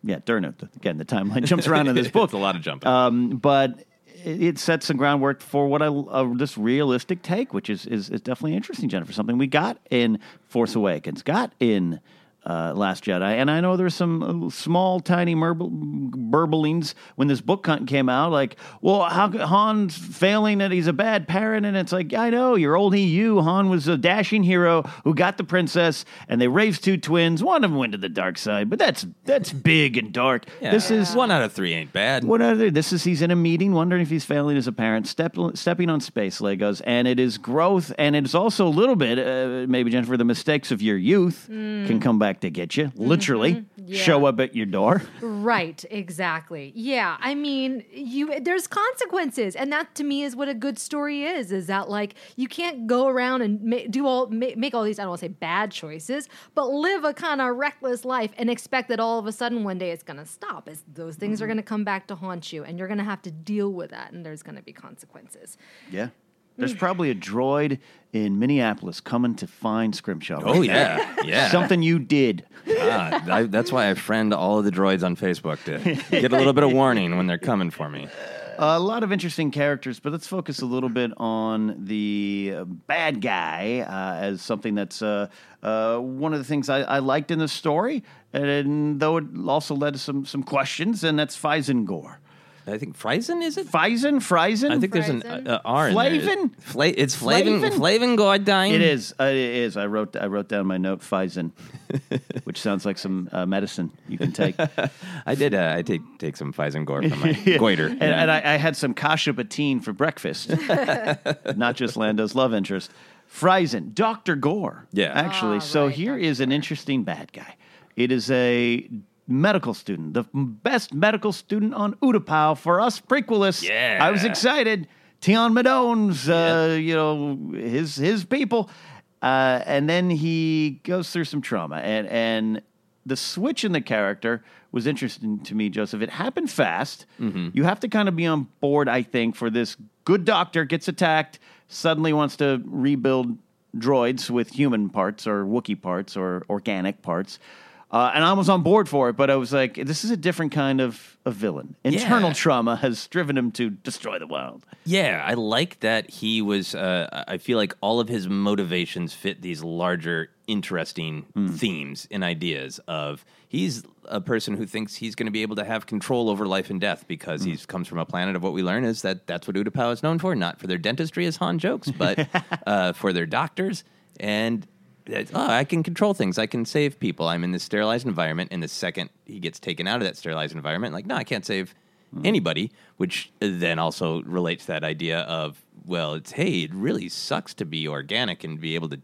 yeah, during it. Again, the timeline jumps around in this book. It's a lot of jumping. Um, but it, it sets some groundwork for what I uh, this realistic take, which is, is is definitely interesting, Jennifer. Something we got in Force Awakens, got in uh, Last Jedi, and I know there's some small, tiny murble, burblings when this book con- came out. Like, well, how Han's failing that he's a bad parent? And it's like, I know you're old EU. Han was a dashing hero who got the princess, and they raised two twins. One of them went to the dark side, but that's that's big and dark. Yeah. This is one out of three ain't bad. what other? This is he's in a meeting, wondering if he's failing as a parent, step, stepping on space Legos, and it is growth, and it's also a little bit, uh, maybe Jennifer, the mistakes of your youth can come back to get you, mm-hmm. literally show up at your door. Right, exactly. Yeah, I mean, you there's consequences, and that to me is what a good story is. Is that like you can't go around and ma- do all ma- make all these I don't want to say bad choices, but live a kind of reckless life and expect that all of a sudden one day it's going to stop. It's, those things are mm-hmm. going to come back to haunt you, and you're going to have to deal with that, and there's going to be consequences. Yeah. There's probably a droid in Minneapolis coming to find Scrimshaw. Oh yeah, yeah. Something you did. Ah, I, that's why I friend all of the droids on Facebook to get a little bit of warning when they're coming for me. a lot of interesting characters, but let's focus a little bit on the uh, bad guy uh, as something that's uh, uh, one of the things I, I liked in the story, and though it also led to some some questions, and that's Fyzen Gor. I think Friesen is it? Friesen, Friesen. I think there's an Friesen? uh, R in there. Flavin? Fla- it's Flavin. Flavin? Flavin Gordine. It is. Uh, it is. I wrote. I wrote down my note. Fyzen, which sounds like some uh, medicine you can take. I did. Uh, I take take some Fyzen Gor from my goiter. And, and I, I had some kasha batine for breakfast, not just Lando's love interest. Friesen, Dr. Gore. Yeah. Actually, Ah, so right, here is an interesting bad guy. It is a medical student, the best medical student on Utapau for us prequelists. Yeah. I was excited. Tion Medon's, uh, you know, his his people. Uh, and then he goes through some trauma. And, and the switch in the character was interesting to me, Joseph. It happened fast. You have to kind of be on board, I think, for this good doctor gets attacked, suddenly wants to rebuild droids with human parts or Wookiee parts or organic parts. Uh, and I was on board for it, but I was like, this is a different kind of, of villain. Internal Yeah. trauma has driven him to destroy the world. Yeah, I like that he was. Uh, I feel like all of his motivations fit these larger, interesting themes and ideas. Of he's a person who thinks he's going to be able to have control over life and death because he comes from a planet of what we learn is that that's what Utapau is known for, not for their dentistry, as Han jokes, but uh, for their doctors and. Oh, I can control things. I can save people. I'm in this sterilized environment. And the second he gets taken out of that sterilized environment, like, no, I can't save mm-hmm. anybody, which then also relates to that idea of, well, it's, hey, it really sucks to be organic and be able to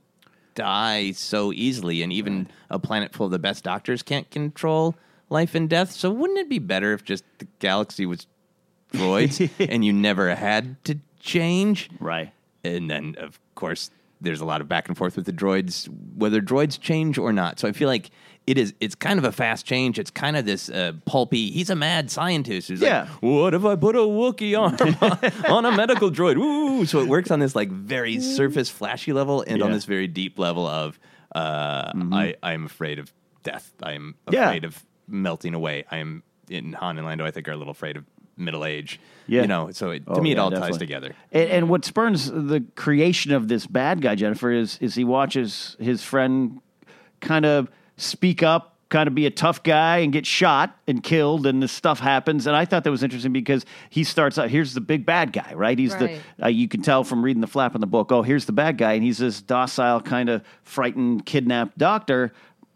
die so easily. And even a planet full of the best doctors can't control life and death. So wouldn't it be better if just the galaxy was droids and you never had to change? Right. And then, of course, there's a lot of back and forth with the droids, whether droids change or not. So I feel like it is. It's kind of a fast change. It's kind of this uh, pulpy. He's a mad scientist who's Yeah. like, "What if I put a Wookiee arm on a medical droid?" Ooh, so it works on this like very surface, flashy level, and on this very deep level of, uh, I I'm afraid of death. I am Yeah. afraid of melting away. I am in Han and Lando. I think are a little afraid of middle age. Yeah. you know. So it, to Oh, me, it yeah, all ties together. And, and what spurns the creation of this bad guy, Jennifer, is is he watches his friend kind of speak up, kind of be a tough guy, and get shot and killed, and this stuff happens. And I thought that was interesting because he starts out. Here's the big bad guy, right? He's Right. the uh, you can tell from reading the flap in the book. Oh, here's the bad guy, and he's this docile, kind of frightened, kidnapped doctor.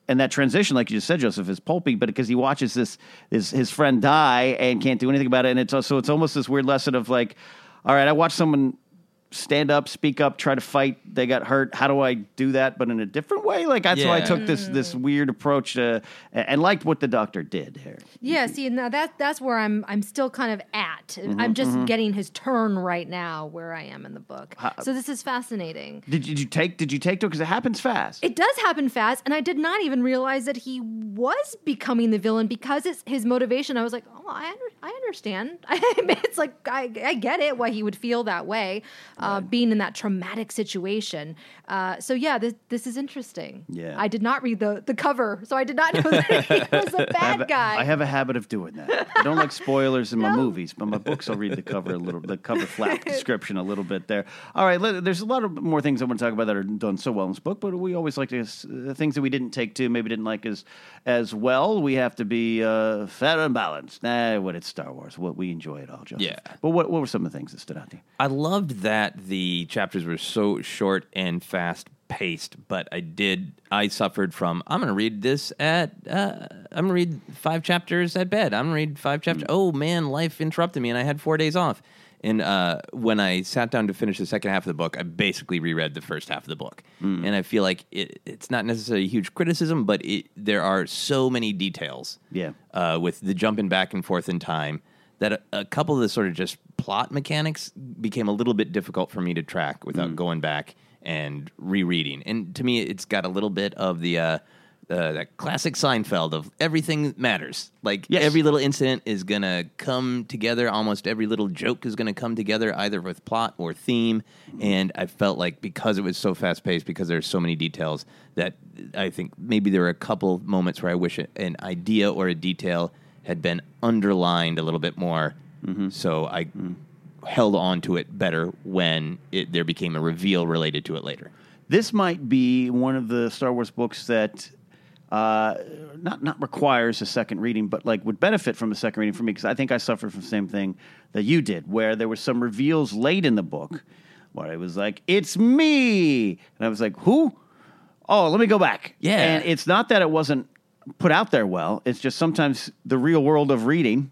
And that transition, like you just said, Joseph, is pulpy, but because he watches this his his friend die and can't do anything about it, and it's so it's almost this weird lesson of like, all right, I watched someone stand up, speak up, try to fight. They got hurt. How do I do that, but in a different way? Like that's why I took this this weird approach to, and liked what the doctor did here. Yeah, see now that that's where I'm I'm still kind of at. Mm-hmm, I'm just getting his turn right now where I am in the book. so this is fascinating. Did, did you take Did you take to because it happens fast? It does happen fast, and I did not even realize that he was becoming the villain because it's his motivation. I was like, oh, I, under, I understand. it's like I, I get it why he would feel that way. Uh, being in that traumatic situation. Uh, so yeah, this this is interesting. Yeah. I did not read the the cover, so I did not know that he was a I have, bad guy. I have a habit of doing that. I don't like spoilers in my movies, but my books I'll read the cover a little, the cover flap description a little bit there. All right, let, there's a lot of more things I want to talk about that are done so well in this book, but we always like to uh, things that we didn't take to, maybe didn't like as as well. We have to be uh, fair and balanced. Nah, what it's Star Wars. What we enjoy it all, Joseph. Yeah. But what what were some of the things that stood out to you? I loved that the chapters were so short and fast paced, but I did. I suffered from. I'm going to read this at. Uh, I'm going to read five chapters at bed. I'm going to read five chapters. Oh man, life interrupted me, and I had four days off. And uh, when I sat down to finish the second half of the book, I basically reread the first half of the book, and I feel like it, it's not necessarily a huge criticism, but it, there are so many details Yeah. uh, with the jumping back and forth in time that a, a couple of the sort of just plot mechanics became a little bit difficult for me to track without going back and rereading. And to me, it's got a little bit of the uh, uh, that classic Seinfeld of everything matters. Like Yes. every little incident is gonna come together. Almost every little joke is gonna come together, either with plot or theme. And I felt like because it was so fast paced, because there's so many details, that I think maybe there were a couple moments where I wish an idea or a detail had been underlined a little bit more. So I held on to it better when it, there became a reveal related to it later. This might be one of the Star Wars books that uh, not not requires a second reading, but like would benefit from a second reading for me because I think I suffered from the same thing that you did, where there were some reveals late in the book where I was like, "It's me," and I was like, "Who?" Oh, let me go back. Yeah. and it's not that it wasn't put out there well. It's just sometimes the real world of reading.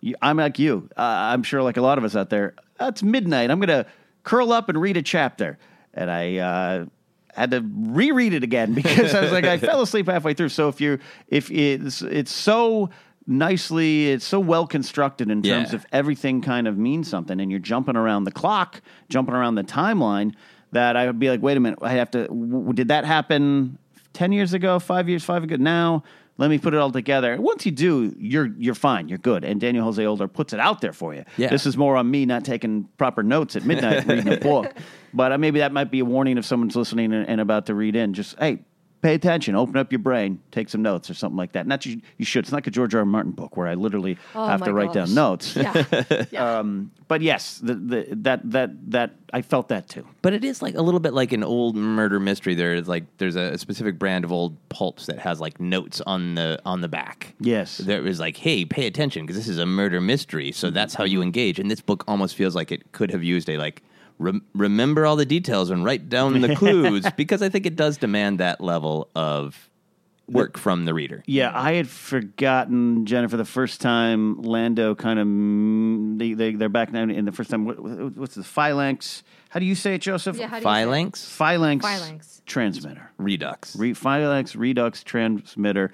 You, I'm like you. Uh, I'm sure, like a lot of us out there. "Uh, It's midnight. I'm gonna curl up and read a chapter, and I. Uh, had to reread it again because I was like I fell asleep halfway through. So if you if it's it's so nicely it's so well constructed in terms Yeah. of everything kind of means something and you're jumping around the clock, jumping around the timeline that I would be like wait a minute, I have to w- did that happen 10 years ago, 5 years, 5 ago now? Let me put it all together. Once you do, you're you're fine. You're good. And Daniel Jose Older puts it out there for you. Yeah. This is more on me not taking proper notes at midnight reading a book. But uh, maybe that might be a warning if someone's listening and, and about to read in. Just hey, pay attention, open up your brain, take some notes or something like that. Not you, you should. It's not like a George R. R. Martin book where I literally Oh have to write gosh. down notes. Yeah. um, but yes, the, the, that that that I felt that too. But it is like a little bit like an old murder mystery. There's like there's a specific brand of old pulps that has like notes on the on the back. Yes. there was like, hey, pay attention because this is a murder mystery. So that's how you engage. And this book almost feels like it could have used a like. Rem- remember all the details and write down the clues because I think it does demand that level of work from the reader. Yeah, I had forgotten Jennifer the first time Lando kind of they, they they're back now in the first time. What, what- what's the phalanx? How do you say it, Joseph? Yeah, how do you it? Phalanx phalanx, Phalanx. transmitter. redux. Re- phalanx redux transmitter.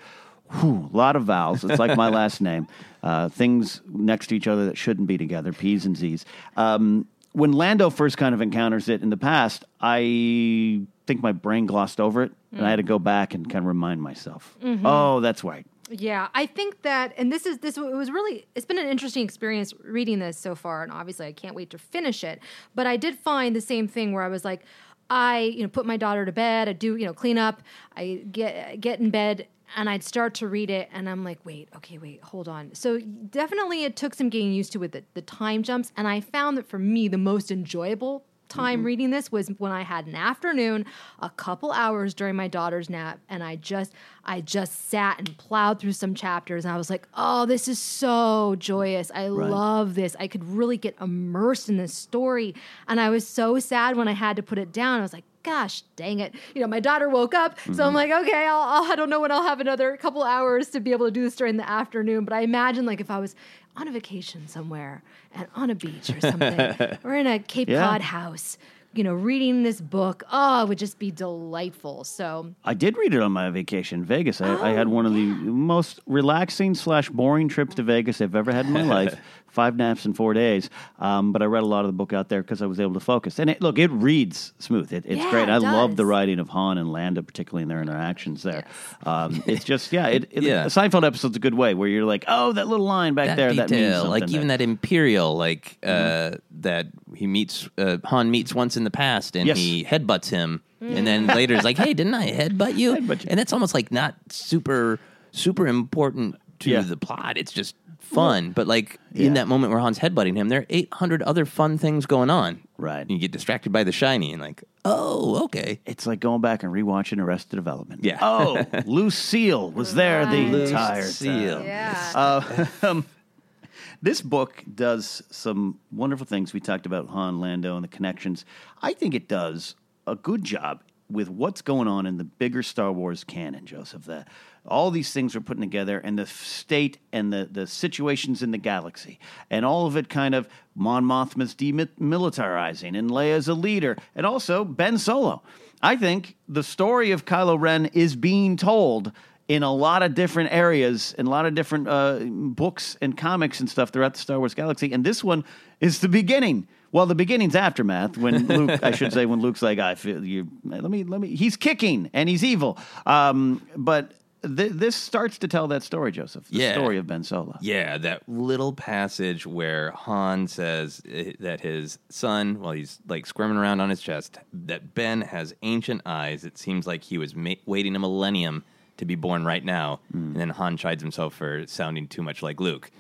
Whew, a lot of vowels. It's like my last name. Uh, things next to each other that shouldn't be together. P's and Z's. Um, when Lando first kind of encounters it in the past, I think my brain glossed over it, and I had to go back and kind of remind myself. Mm-hmm. Oh, that's right. Yeah, I think that, and this is this. It was really. It's been an interesting experience reading this so far, and obviously I can't wait to finish it. But I did find the same thing where I was like, I you know put my daughter to bed. I do you know clean up. I get get in bed. And I'd start to read it, and I'm like, wait, okay, wait, hold on. So definitely, it took some getting used to with the, the time jumps, and I found that for me, the most enjoyable time mm-hmm. reading this was when I had an afternoon, a couple hours during my daughter's nap, and I just I just sat and plowed through some chapters, and I was like, oh, this is so joyous. I love this. I could really get immersed in this story, and I was so sad when I had to put it down. I was like. Gosh, dang it! You know, my daughter woke up, so I'm mm-hmm. like, okay, I'll, I'll, I don't know when I'll have another couple hours to be able to do this during the afternoon. But I imagine, like, if I was on a vacation somewhere and on a beach or something, or in a Cape Yeah. Cod house, you know, reading this book, oh, it would just be delightful. So, I did read it on my vacation in Vegas. I, I had one of the oh, most relaxing slash boring trips to Vegas I've ever had in my life. Five naps in four days. Um, but I read a lot of the book out there because I was able to focus. And it, look, it reads smooth. It, it's Yeah, great. it I love the writing of Han and Lando, particularly in their interactions there. Um, it's just, yeah, it, it, Yeah. a Seinfeld episode's a good way where you're like, oh, that little line back that there, detail, that means something. like even there. that imperial, like uh, that he meets uh, Han meets once in the past and Yes. he headbutts him, and then later is like, "Hey, didn't I headbutt you?" Headbutt you. And that's almost like not super super important to Yeah. the plot. It's just fun, but like Yeah. in that moment where Han's headbutting him, there are eight hundred other fun things going on. Right. And you get distracted by the shiny and like, oh, okay. It's like going back and rewatching Arrested Development. Yeah. Oh, Lucille was there the Right. entire Lucille. time. Yeah. Uh, um, this book does some wonderful things. We talked about Han Lando and the connections. I think it does a good job with what's going on in the bigger Star Wars canon, Joseph. The, all these things are putting together, and the state and the, the situations in the galaxy, and all of it kind of Mon Mothma's demilitarizing, and Leia's a leader, and also Ben Solo. I think the story of Kylo Ren is being told in a lot of different areas and a lot of different uh, books and comics and stuff throughout the Star Wars galaxy. And this one is the beginning. Well, the beginning's aftermath when Luke, I should say, when Luke's like, I feel you. Let me, let me. He's kicking and he's evil. Um, but th- this starts to tell that story, Joseph. The Yeah. story of Ben Solo. Yeah, that little passage where Han says eh, that his son, while he's like squirming around on his chest, that Ben has ancient eyes. It seems like he was ma- waiting a millennium to be born right now. And then Han chides himself for sounding too much like Luke.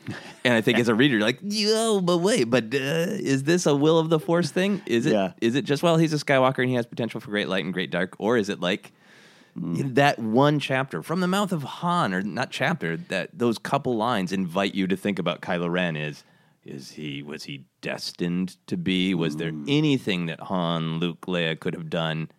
And I think as a reader, you're like, yo, but wait, but uh, is this a will of the Force thing? Is it? Is Yeah. it just well, he's a Skywalker and he has potential for great light and great dark, or is it like? Mm. that one chapter from the mouth of Han, or not chapter, that those couple lines invite you to think about Kylo Ren is is he was he destined to be? Was there mm. anything that Han, Luke, Leia could have done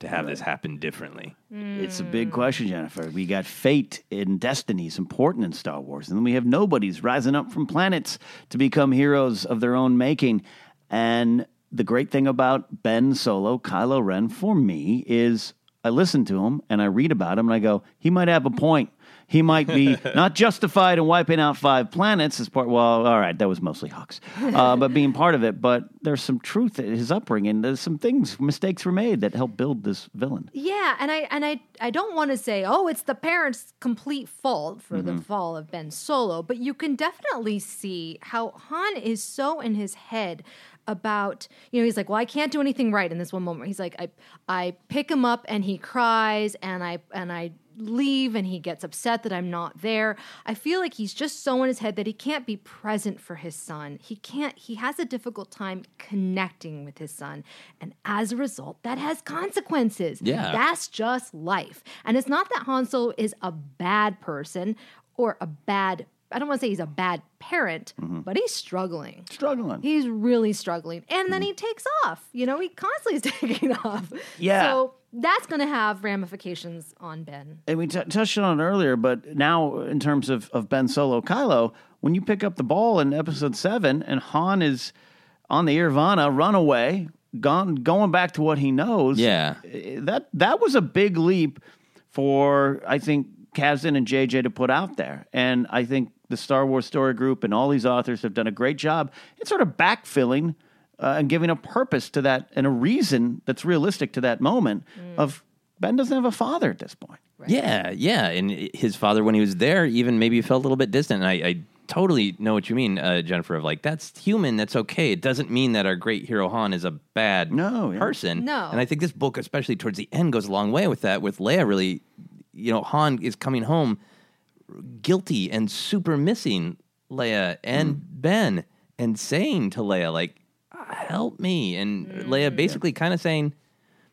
to have this happen differently? Mm. It's a big question, Jennifer. We got fate and destiny is important in Star Wars, and then we have nobodies rising up from planets to become heroes of their own making. And the great thing about Ben Solo, Kylo Ren, for me, is I listen to him and I read about him and I go, he might have a point. He might be not justified in wiping out five planets as part. Well, all right, that was mostly Hux, uh, but being part of it. But there's some truth in his upbringing. There's some things, mistakes were made that helped build this villain. Yeah, and I and I I don't want to say, oh, it's the parents' complete fault for the fall of Ben Solo, but you can definitely see how Han is so in his head about you know he's like well i can't do anything right in this one moment. He's like i i pick him up and he cries and i and i leave and he gets upset that i'm not there. I feel like he's just so in his head that he can't be present for his son. He can't he has a difficult time connecting with his son. And as a result that has consequences. Yeah. that's just life. And it's not that han solo is a bad person or a bad i don't want to say he's a bad parent but he's struggling Struggling. He's really struggling. And then he takes off. You know, he constantly is taking off. Yeah. So that's going to have ramifications on Ben. and we t- touched on it earlier, but now in terms of, of Ben Solo Kylo, when you pick up the ball in episode seven and Han is on the Eravana runaway, gone going back to what he knows. Yeah. eh, That that was a big leap for I think Kasdan and JJ to put out there. And I think the Star Wars Story Group and all these authors have done a great job in sort of backfilling uh, and giving a purpose to that and a reason that's realistic to that moment of Ben doesn't have a father at this point. Yeah, yeah. And his father, when he was there, even maybe felt a little bit distant. And I, I totally know what you mean, uh, Jennifer. Of like, that's human. That's okay. It doesn't mean that our great hero Han is a bad No, yeah. person. No. And I think this book, especially towards the end, goes a long way with that. With Leia, really, you know, Han is coming home guilty and super missing Leia and Ben, and saying to Leia like, "Help me," and Leia basically kind of saying.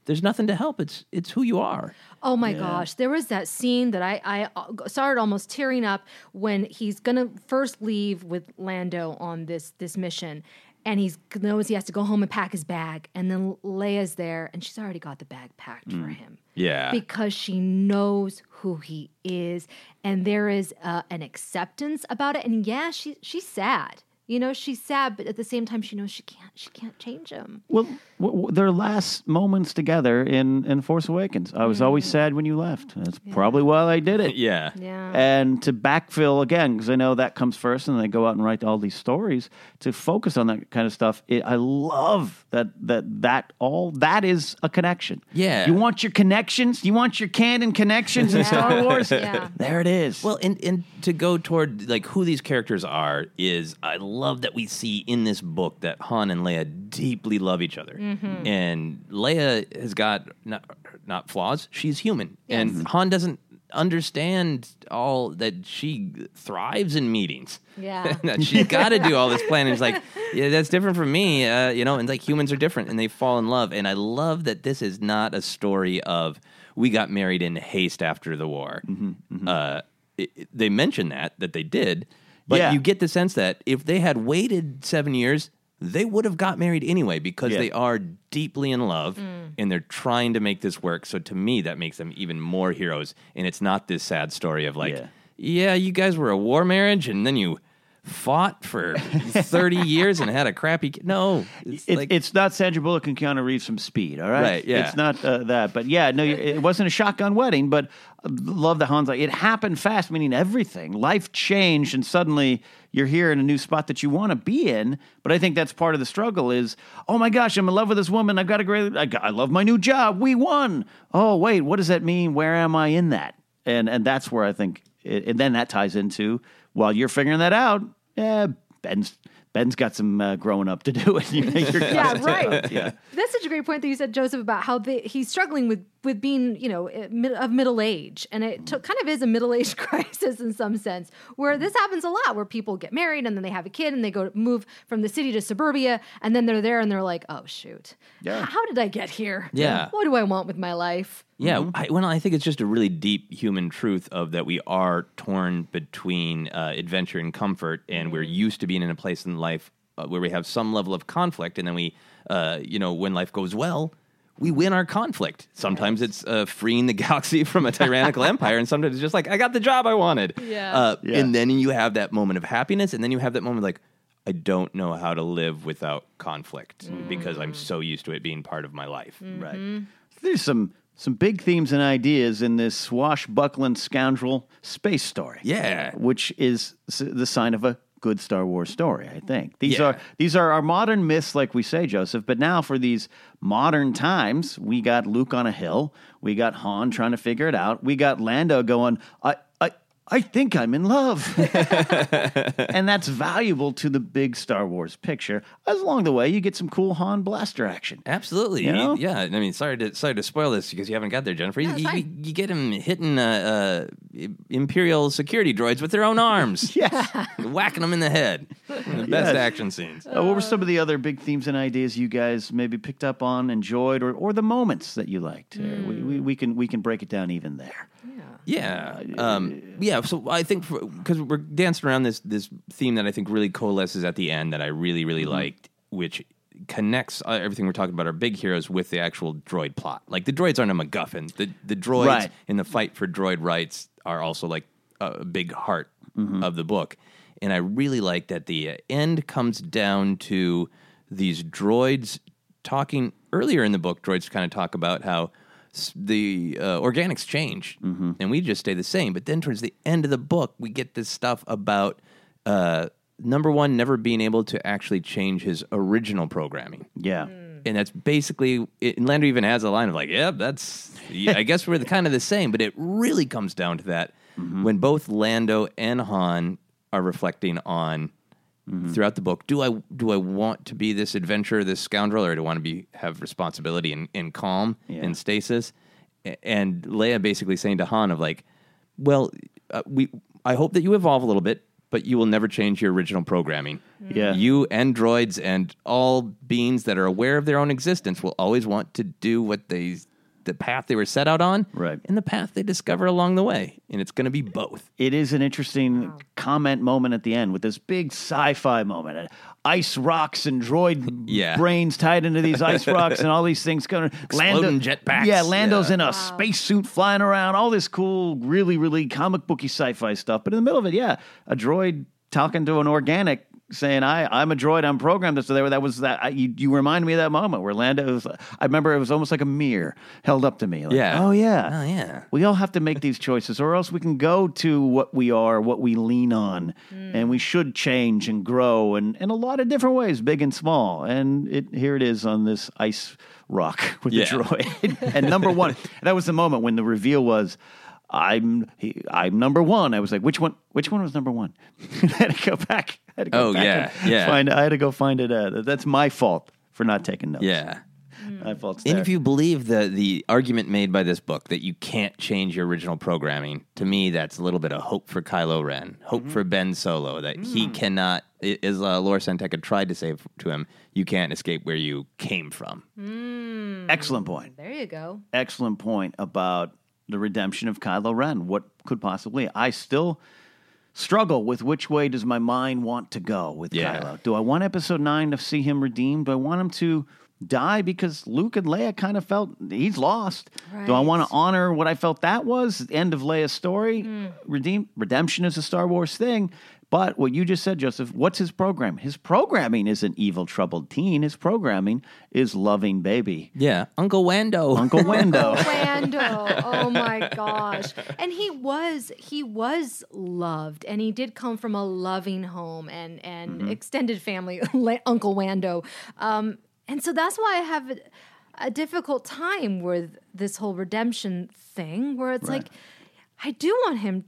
There's nothing to help. It's it's who you are. Oh my gosh, there was that scene that I, I uh, started almost tearing up when he's gonna first leave with Lando on this this mission, and he's knows he has to go home and pack his bag, and then Leia's there, and she's already got the bag packed for him. Yeah. because she knows who he is, and there is uh, an acceptance about it. And yeah, she she's sad. You know, she's sad, but at the same time, she knows she can't she can't change him. Well, w- w- their last moments together in, in Force Awakens. I was always mm. sad when you left. That's probably why I did it. Yeah. Yeah. And to backfill again, because I know that comes first, and they go out and write all these stories to focus on that kind of stuff. It, I love that that that all that is a connection. Yeah. you want your connections. You want your canon connections in Star Wars. Yeah. There it is. Well, and and to go toward like who these characters are is I love that we see in this book that Han and Leia deeply love each other, mm. And Leia has got not, not flaws; she's human, and Han doesn't understand all that she thrives in meetings. Yeah. that she's got to do all this planning. It's like, yeah, that's different from me, uh, you know. And like humans are different, and they fall in love. And I love that this is not a story of we got married in haste after the war. Mm-hmm, Uh, it, it- they mention that that they did, but Yeah. you get the sense that if they had waited seven years, they would have got married anyway because Yeah. they are deeply in love and they're trying to make this work. So to me, that makes them even more heroes. And it's not this sad story of like, Yeah. yeah, you guys were a war marriage and then you fought for 30 years and had a crappy kid. No, it's It's, like, it's not Sandra Bullock and Keanu Reeves from Speed, all right? Right, yeah. It's not uh, that. But yeah, no, it wasn't a shotgun wedding, but uh, love the Hans. It happened fast, meaning everything. Life changed, and suddenly you're here in a new spot that you want to be in. But I think that's part of the struggle is, oh my gosh, I'm in love with this woman. I've got a great, I, got- I love my new job. We won. Oh, wait, what does that mean? Where am I in that? And, and that's where I think, it, and then that ties into, while you're figuring that out, yeah, Ben's. Ben's got some uh, growing up to do, and you know, you're Yeah, right. Yeah. That's such a great point that you said, Joseph, about how they, he's struggling with with being, you know, eh, of middle age, and it to, kind of is a middle age crisis in some sense, where this happens a lot, where people get married and then they have a kid and they go move from the city to suburbia, and then they're there and they're like, oh shoot, Yeah. how did I get here? Yeah. what do I want with my life? Yeah, I, well, I think it's just a really deep human truth of that we are torn between uh, adventure and comfort, and we're used to being in a place in life uh, where we have some level of conflict, and then we, uh, you know, when life goes well, we win our conflict. Sometimes it's uh, freeing the galaxy from a tyrannical empire, and sometimes it's just like I got the job I wanted. Yeah. Uh, Yeah. And then you have that moment of happiness, and then you have that moment like. I don't know how to live without conflict because I'm so used to it being part of my life. Right. There's some some big themes and ideas in this swashbuckling scoundrel space story. Yeah. which is the sign of a good Star Wars story. I think these Yeah. are these are our modern myths, like we say, Joseph. But now for these modern times, we got Luke on a hill. We got Han trying to figure it out. We got Lando going. I. I I think I'm in love. and that's valuable to the big Star Wars picture. As along the way, you get some cool Han blaster action. Absolutely. You know? Yeah. I mean, sorry to sorry to spoil this because you haven't got there, Jennifer. it's you, you, you get him hitting uh, uh, Imperial security droids with their own arms. Yeah. Whacking them in the head. The best Yes. action scenes. Uh, what were some of the other big themes and ideas you guys maybe picked up on, enjoyed, or, or the moments that you liked? Uh, we, we, we can we can break it down even there. Yeah, um, yeah. So I think because we're dancing around this this theme that I think really coalesces at the end that I really really liked, which connects uh, everything we're talking about our big heroes with the actual droid plot. Like the droids aren't a MacGuffin. The the droids Right. in the fight for droid rights are also like a big heart of the book, and I really like that the end comes down to these droids talking earlier in the book. Droids kind of talk about how the uh, organics change and we just stay the same. But then towards the end of the book, we get this stuff about uh, number one, never being able to actually change his original programming. Yeah. And that's basically, it, and Lando even has a line of like, yep, that's, yeah, I guess we're the, kind of the same. But it really comes down to that when both Lando and Han are reflecting on throughout the book. Do I do I want to be this adventurer, this scoundrel, or do I want to be have responsibility and, and calm Yeah. and stasis? And Leia basically saying to Han of like, well, uh, we I hope that you evolve a little bit, but you will never change your original programming. Yeah. You and droids and all beings that are aware of their own existence will always want to do what they the path they were set out on Right. and the path they discover along the way. And it's going to be both. It is an interesting comment moment at the end with this big sci-fi moment. Uh, Ice rocks and droid Yeah. brains tied into these ice rocks and all these things going. Exploding jetpacks. Yeah, Lando's Yeah. in a spacesuit flying around. All this cool, really, really comic booky sci-fi stuff. But in the middle of it, yeah, a droid talking to an organic. Saying I, I'm a droid. I'm programmed. So there, that was that. I, you, you remind me of that moment where Lando. Was, I remember it was almost like a mirror held up to me. Like, Yeah. Oh yeah. Oh, yeah. We all have to make these choices, or else we can go to what we are, what we lean on, hmm. and we should change and grow, and in a lot of different ways, big and small. And it here it is on this ice rock with Yeah. the droid. and number one, that was the moment when the reveal was. I'm he, I'm number one. I was like, which one? Which one was number one? I had to go back. I had to go Oh, back yeah, yeah. Find. I had to go find it. Uh, that's my fault for not taking notes. Yeah. my fault. And if you believe the the argument made by this book that you can't change your original programming, to me that's a little bit of hope for Kylo Ren, hope Mm-hmm. for Ben Solo that he Mm. cannot, as uh, Lor San Tekka tried to say to him, you can't escape where you came from. excellent point. There you go. excellent point about the redemption of Kylo Ren. What could possibly? I still struggle with which way does my mind want to go with Yeah. Kylo. Do I want Episode Nine to see him redeemed? Do I want him to die because Luke and Leia kind of felt he's lost? Do I want to honor what I felt that was the end of Leia's story? Mm. Redeem redemption is a Star Wars thing. But what you just said, Joseph, what's his program? His programming isn't evil, troubled teen. His programming is loving baby. Yeah, Uncle Wando. Uncle Wendo. Wando. Oh my gosh. And he was he was loved and he did come from a loving home and and Mm-hmm. extended family Uncle Wando. Um and so that's why I have a, a difficult time with this whole redemption thing where it's like I do want him to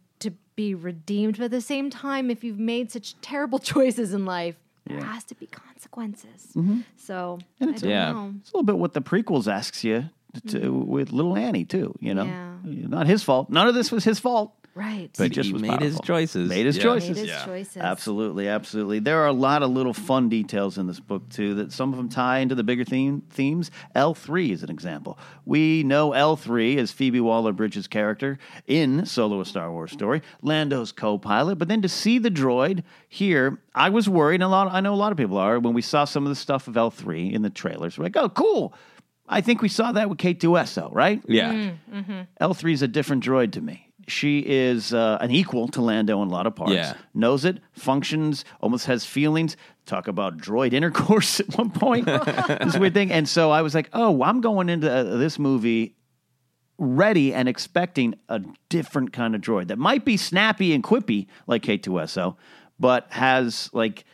be redeemed but at the same time if you've made such terrible choices in life there has to be consequences. Mm-hmm. So I don't Yeah. know. It's a little bit what the prequels asks you to, mm-hmm. with little Annie too. You know, Yeah. not his fault. None of this was his fault. Right. But he just he was made his choices. Made his Yeah. choices. Made his choices. Absolutely, absolutely. There are a lot of little fun details in this book too. That some of them tie into the bigger theme themes. L three is an example. We know L three as Phoebe Waller-Bridge's character in Solo: A Star Wars Story, Lando's co-pilot. But then to see the droid here, I was worried. And a lot, I know a lot of people are when we saw some of the stuff of L three in the trailers. We're like, oh, cool. I think we saw that with K2SO, right? Yeah. Mm-hmm, mm-hmm. L3 is a different droid to me. She is uh, an equal to Lando in a lot of parts. Yeah. Knows it, functions, almost has feelings. Talk about droid intercourse at one point. this weird thing. And so I was like, oh, I'm going into uh, this movie ready and expecting a different kind of droid that might be snappy and quippy like K2SO, but has like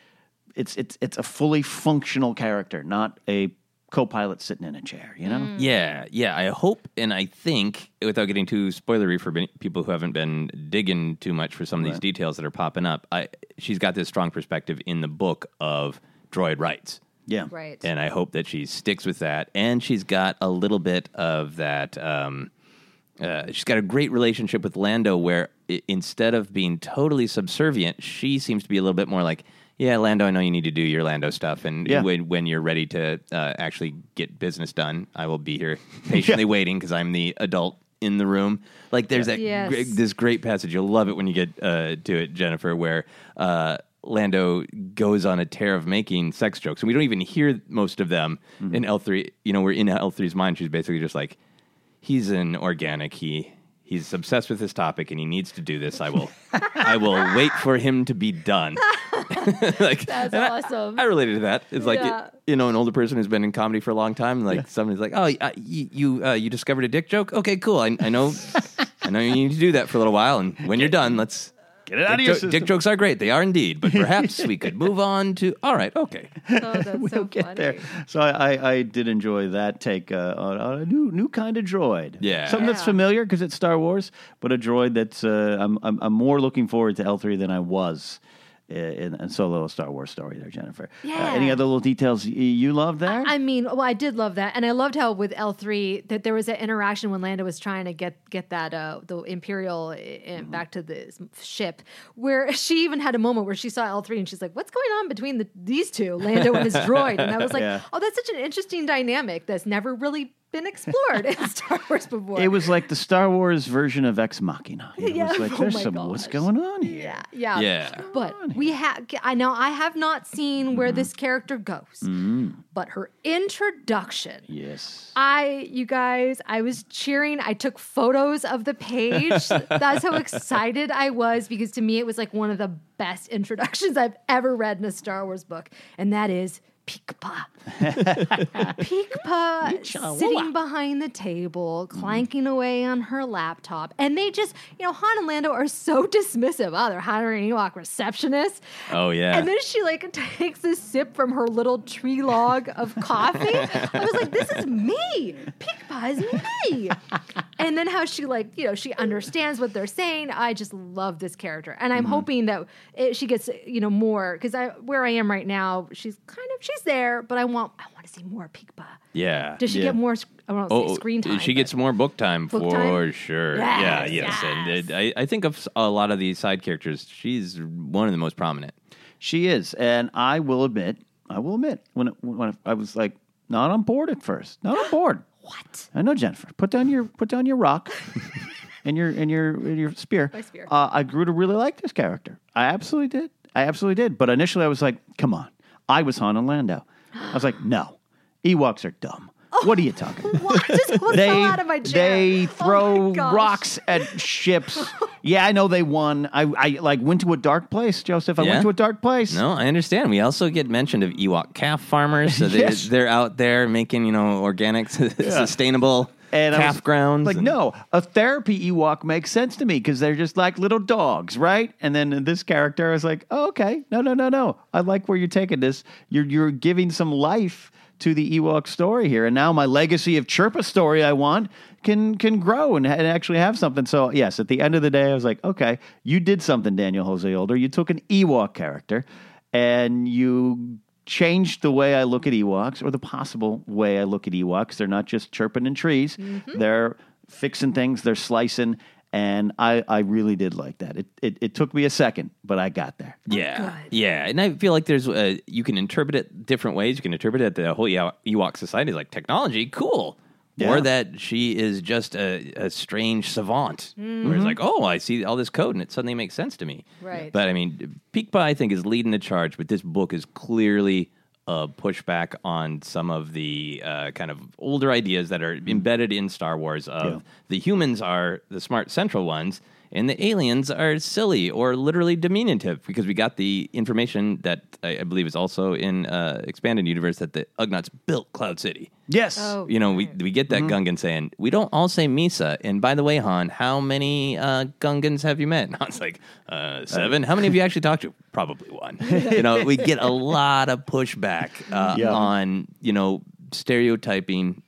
it's it's it's a fully functional character, not a co-pilot sitting in a chair, you know? Yeah, yeah. I hope and I think, without getting too spoilery for many people who haven't been digging too much for some of these details that are popping up, I, she's got this strong perspective in the book of droid rights. Yeah. Right. And I hope that she sticks with that. And she's got a little bit of that. Um, uh, she's got a great relationship with Lando where i- instead of being totally subservient, she seems to be a little bit more like, yeah, Lando, I know you need to do your Lando stuff. And Yeah. when, when you're ready to uh, actually get business done, I will be here patiently waiting because I'm the adult in the room. Like there's that Yes. gr- this great passage. You'll love it when you get uh, to it, Jennifer, where uh, Lando goes on a tear of making sex jokes, and we don't even hear most of them in L three. You know, we're in L 3s mind. She's basically just like, he's an organic. He he's obsessed with this topic, and he needs to do this. I will, I will wait for him to be done. like That's and I- awesome. I, related to that. It's like Yeah. you know, an older person who's been in comedy for a long time. Like somebody's like, "Oh, uh, you you, uh, you discovered a dick joke? Okay, cool. I, I know, I know you need to do that for a little while. And when you're done, let's Get it out dick, of your jo- system. dick jokes are great. They are indeed. But perhaps we could move on to. All right, okay. Oh, that's so get funny. there. So I, I, I did enjoy that take uh, on, on a new new kind of droid. Yeah. something that's familiar because it's Star Wars, but a droid that's uh, I'm, I'm I'm more looking forward to L three than I was in, in Solo: A Star Wars Story. There, Jennifer. Uh, any other little details you love there? I mean, well, I did love that, and I loved how with L three that there was an interaction when Lando was trying to get get that uh, the Imperial uh, Mm-hmm. back to the ship, where she even had a moment where she saw L three and she's like, "What's going on between the, these two, Lando and his droid?" And I was like, Yeah. "Oh, that's such an interesting dynamic that's never really been explored in Star Wars before." it was like the Star Wars version of Ex Machina. It Yeah. was like Oh there's my some what's going on here. yeah, yeah, Yeah. But we have. I know I have not seen where mm-hmm. this character goes, mm-hmm. but her introduction. Yes. I, you guys, I was cheering. I took photos of the page. That's how excited I was because to me it was like one of the best introductions I've ever read in a Star Wars book, and that is Peekpa. Peekpa sitting behind the table, clanking away on her laptop, and they just, you know, Han and Lando are so dismissive. Oh, they're hiring an Ewok receptionist. Oh yeah. And then she like takes a sip from her little tree log of coffee. I was like, this is me. Peekpa is me. and then how she like you know she understands what they're saying. I just love this character, and I'm Mm-hmm. hoping that it, she gets you know more because I where I am right now, she's kind of she's there, but I want I want to see more Peekpa. Yeah. Does she Yeah. get more? I won't Oh, say screen time. she gets more book time Book for time? sure. yeah, Yes, yes. And it, I, I think of a lot of these side characters. She's one of the most prominent. She is, and I will admit, I will admit, when it, when I was like not on board at first, not on board. what? I know Jennifer. Put down your put down your rock and your and your and your spear. My spear. Uh, I grew to really like this character. I absolutely did. I absolutely did. But initially, I was like, "Come on!" I was Han and Lando. I was like, "No, Ewoks are dumb. Oh, what are you talking?" about? What? Just almost They out of my chair. they Oh my throw gosh. rocks at ships. yeah, I know they won. I I like went to a dark place, Joseph. I Yeah? went to a dark place. No, I understand. We also get mentioned of Ewok calf farmers. So they, Yes. they're out there making, you know, organic, sustainable And I calf was grounds. Like, and- no, a therapy Ewok makes sense to me because they're just like little dogs, right? And then this character, I was like, oh, okay, no, no, no, no. I like where you're taking this. You're you're giving some life to the Ewok story here, and now my legacy of Chirpa story I want can can grow and, and actually have something. So yes, at the end of the day, I was like, okay, you did something, Daniel Jose Older. You took an Ewok character and you changed the way I look at Ewoks or the possible way I look at Ewoks. They're not just chirping in trees. They're fixing things, they're slicing. And I, I really did like that. It, it it took me a second, but I got there. Yeah, yeah, and I feel like there's uh, you can interpret it different ways. You can interpret it that the whole Ew- Ewok society is like technology, cool, Yeah. or that she is just a, a strange savant. Where it's like, oh, I see all this code, and it suddenly makes sense to me. Right. But I mean, Peekpa, I think, is leading the charge, but this book is clearly a pushback on some of the uh, kind of older ideas that are embedded in Star Wars. Of Yeah. the humans are the smart central ones, and the aliens are silly or literally diminutive because we got the information that I, I believe is also in uh, expanded universe that the Ugnaughts built Cloud City. Yes. Oh, You know, we we get that Gungan saying, "We don't all say Misa." And by the way, Han, how many uh, Gungans have you met? And Han's like, uh, seven. How many have you actually talked to? Probably one. you know, we get a lot of pushback uh, Yeah. on you know stereotyping Yep.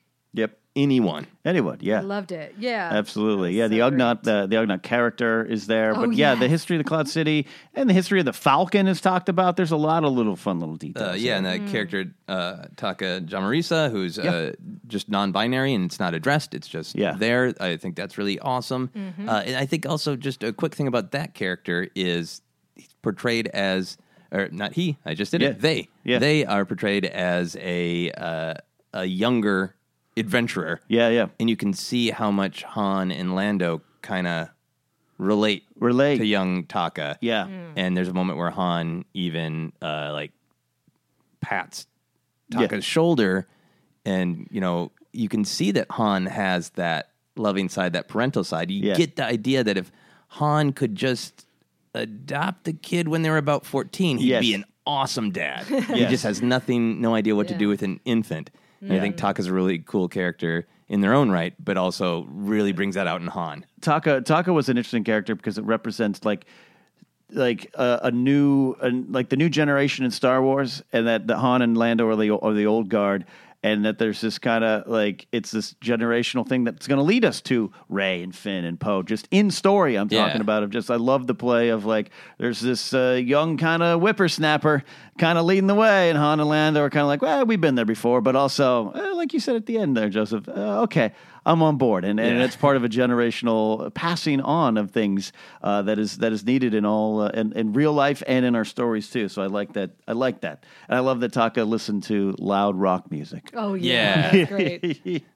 Anyone. Anyone, yeah. I loved it. Yeah, Absolutely, yeah. was The so Ugnaught, the, the Ugnaught character is there, Oh, but yeah, the history of the Cloud City and the history of the Falcon is talked about. There's a lot of little fun little details. Uh, yeah, and that character uh, Taka Jamoreesa, who's uh, just non-binary and it's not addressed; it's just Yeah. there. I think that's really awesome. Uh, and I think also just a quick thing about that character is he's portrayed as, or not he. I just did Yeah. it. They, Yeah. they are portrayed as a uh, a younger adventurer, yeah, yeah. and you can see how much Han and Lando kind of relate Relate. to young Taka. Yeah. And there's a moment where Han even uh, like pats Yeah. Taka's shoulder, and you know you can see that Han has that loving side, that parental side. You Yeah. get the idea that if Han could just adopt the kid when they were about 14, he'd Yes. be an awesome dad. He just has nothing, no idea what to do with an infant. And I think Taka's a really cool character in their own right, but also really brings that out in Han. Taka Taka was an interesting character because it represents like like a, a new a, like the new generation in Star Wars, and that the Han and Lando are the are the old guard, and that there's this kind of like it's this generational thing that's going to lead us to Rey and Finn and Poe. Just in story, I'm Yeah. talking about. Of just I love the play of like there's this uh, young kind of whippersnapper kind of leading the way, and Han and Lando are kind of like, well, we've been there before, but also eh, like you said at the end there, Joseph. Uh, okay. I'm on board, and, and Yeah. it's part of a generational passing on of things uh, that is that is needed in all uh, in, in real life and in our stories too. So I like that. I like that, and I love that Taka listened to loud rock music. Oh Yeah. yeah, that's great.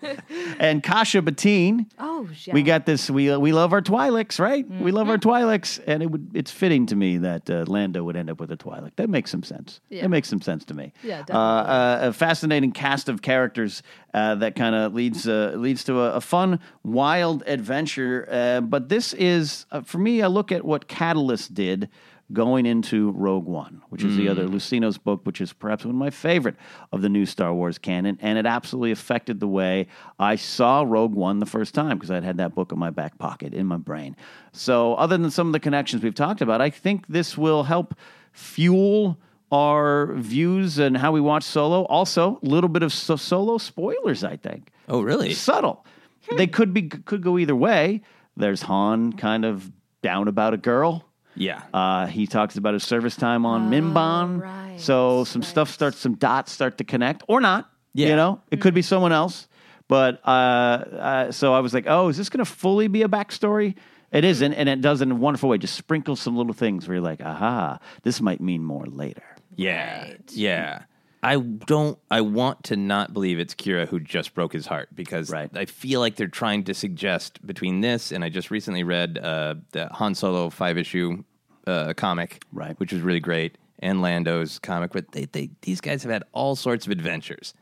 and Kaasha Bathne, Oh yeah. we got this. We we love our Twi'leks, right? We love our Twi'leks, and it would it's fitting to me that uh, Lando would end up with a Twi'lek. That makes some sense. Yeah. That makes some sense to me. Yeah, Uh, uh, a fascinating cast of characters uh, that kind of leads uh, leads to a, a fun, wild adventure. Uh, but this is uh, for me. I look at what Catalyst did going into Rogue One, which is the other mm. Luceno's book, which is perhaps one of my favorite of the new Star Wars canon, and it absolutely affected the way I saw Rogue One the first time because I'd had that book in my back pocket in my brain. So, other than some of the connections we've talked about, I think this will help fuel our views and how we watch Solo. Also, a little bit of so- Solo spoilers, I think. Oh, really? Subtle. Hmm. they could be could go either way. There's Han kind of down about a girl. Yeah. Uh, he talks about his service time on Mimban. right, so some stuff starts, some dots start to connect, or not. Yeah. You know, it could be someone else. But uh, uh, so I was like, oh, is this going to fully be a backstory? It isn't, and it does in a wonderful way. Just sprinkle some little things where you're like, aha, this might mean more later. Yeah. Yeah. I don't I want to not believe it's Qi'ra who just broke his heart because Right. I feel like they're trying to suggest between this and I just recently read uh, the Han Solo five issue uh, comic, Right. which was really great, and Lando's comic, but they, they these guys have had all sorts of adventures.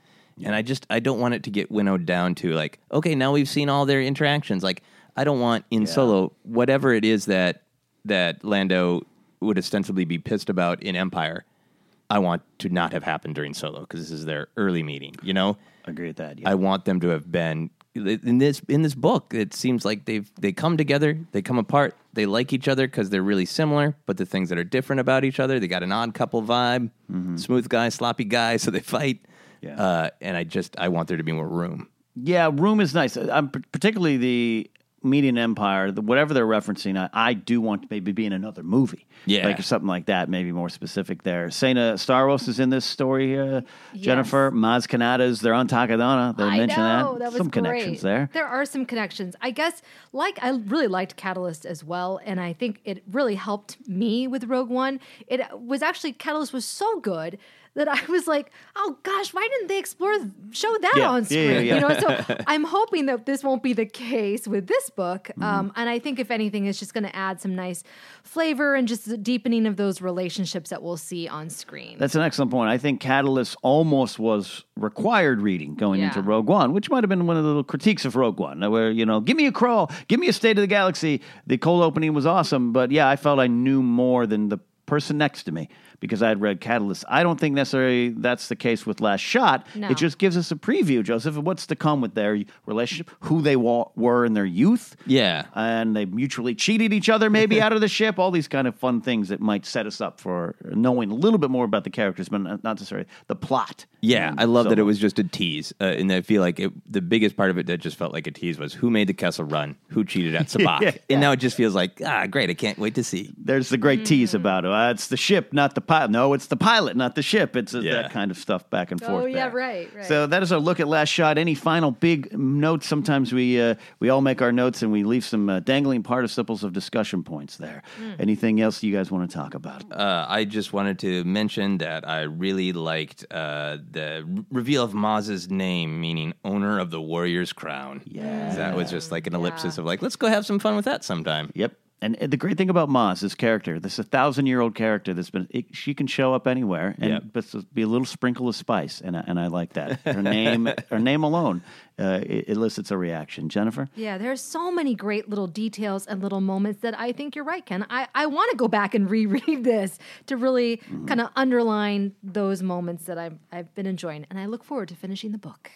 And I just I don't want it to get winnowed down to like, okay, now we've seen all their interactions. Like I don't want in Solo whatever it is that that Lando would ostensibly be pissed about in Empire. I want to not have happened during Solo because this is their early meeting. You know, Agree with that. Yeah. I want them to have been in this in this book. It seems like they've they come together, they come apart, they like each other because they're really similar, but the things that are different about each other, they got an odd couple vibe, smooth guy, sloppy guy, so they fight. Yeah. Uh, and I just I want there to be more room. Yeah, room is nice. I'm particularly the Median Empire, the, whatever they're referencing. I, I do want to maybe be in another movie, Yeah. like something like that. Maybe more specific there. Sana Starros is in this story. Uh, Jennifer Maz Kanata's. They're on Takodana. They I mention know, that. that was Some great. connections there. There are some connections. I guess, like, I really liked Catalyst as well, and I think it really helped me with Rogue One. It was actually Catalyst was so good that I was like, oh gosh, why didn't they explore show that Yeah, on screen? yeah, yeah. You know, so I'm hoping that this won't be the case with this book. Mm-hmm. Um, and I think if anything, it's just going to add some nice flavor and just the deepening of those relationships that we'll see on screen. That's an excellent point. I think Catalyst almost was required reading going into Rogue One, which might have been one of the little critiques of Rogue One, where, you know, give me a crawl, give me a state of the galaxy. The cold opening was awesome, but yeah, I felt I knew more than the person next to me because I had read Catalyst. I don't think necessarily that's the case with Last Shot. No. It just gives us a preview, Joseph, of what's to come with their relationship, who they wa- were in their youth Yeah. and they mutually cheated each other maybe out of the ship all these kind of fun things that might set us up for knowing a little bit more about the characters but not necessarily the plot Yeah, I love that it was just a tease, uh, and I feel like it, the biggest part of it that just felt like a tease was who made the Kessel Run, who cheated at sabacc, Yeah. and now it just feels like ah, great! I can't wait to see. there's the great tease about it uh, it's the ship not the pilot no it's the pilot not the ship it's uh, Yeah. that kind of stuff back and Oh, forth Oh yeah, there. right, right. so that is our look at last shot any final big notes sometimes we uh, we all make our notes and we leave some uh, dangling participles of discussion points there Hmm. anything else you guys want to talk about Uh, I just wanted to mention that I really liked uh, the reveal of Maz's name, meaning owner of the Warrior's Crown. Yeah, that was just like an ellipsis of like, let's go have some fun with that sometime. Yep. And and the great thing about Maz, this character, this a thousand year old character that's been, it, she can show up anywhere and Yep. but be a little sprinkle of spice, and I, and I like that. Her name, her name alone, uh, elicits a reaction. Jennifer, Yeah, there's so many great little details and little moments that I think you're right, Ken. I, I want to go back and reread this to really Mm-hmm. kind of underline those moments that I've, I've been enjoying. And I look forward to finishing the book.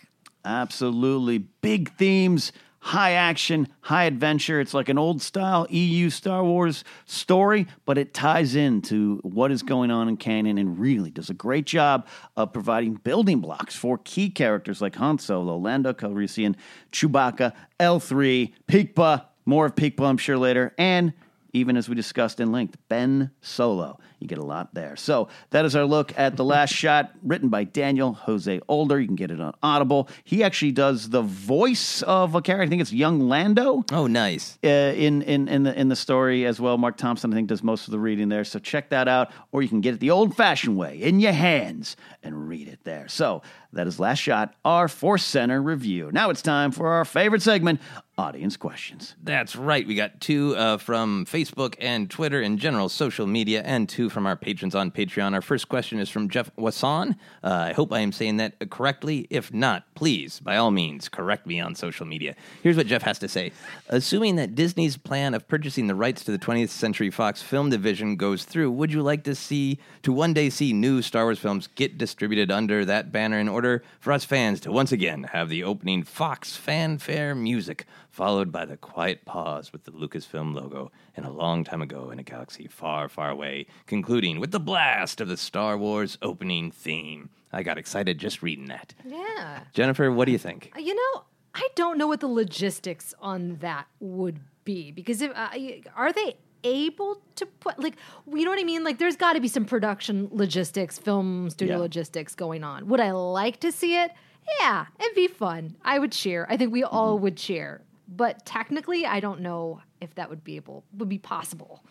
absolutely big themes, high action, high adventure. It's like an old style EU Star Wars story, but it ties into what is going on in canon and really does a great job of providing building blocks for key characters like Han Solo, Lando Calrissian, Chewbacca, L3, Peekpa, more of Peekpa, I'm sure later, and even as we discussed in length, Ben Solo. You get a lot there. So that is our look at The Last Shot, written by Daniel Jose Older. You can get it on Audible. He actually does the voice of a character. I think it's young Lando Oh, nice. uh, in in in the in the story as well. Marc Thompson, I think, does most of the reading there. So check that out, or you can get it the old-fashioned way in your hands and read it there. So that is Last Shot, our Force Center review. Now it's time for our favorite segment, audience questions. That's right. We got two uh, from Facebook and Twitter in general, social media, and two from our patrons on Patreon. Our first question is from Jeff Wasson. Uh, I hope I am saying that correctly. If not, please, by all means, correct me on social media. Here's what Jeff has to say Assuming that Disney's plan of purchasing the rights to the 20th Century Fox film division goes through, would you like to see, to one day see new Star Wars films get distributed under that banner in order for us fans to once again have the opening Fox fanfare music? followed by the quiet pause with the Lucasfilm logo and a long time ago in a galaxy far, far away, concluding with the blast of the Star Wars opening theme. I got excited just reading that. Yeah. Jennifer, what do you think? You know, I don't know what the logistics on that would be because if uh, are they able to put like you know what I mean? Like there's got to be some production logistics, film studio Yeah. logistics going on. Would I like to see it? Yeah, it'd be fun. I would cheer. I think we all mm-hmm. would cheer. But technically, I don't know if that would be able would be possible.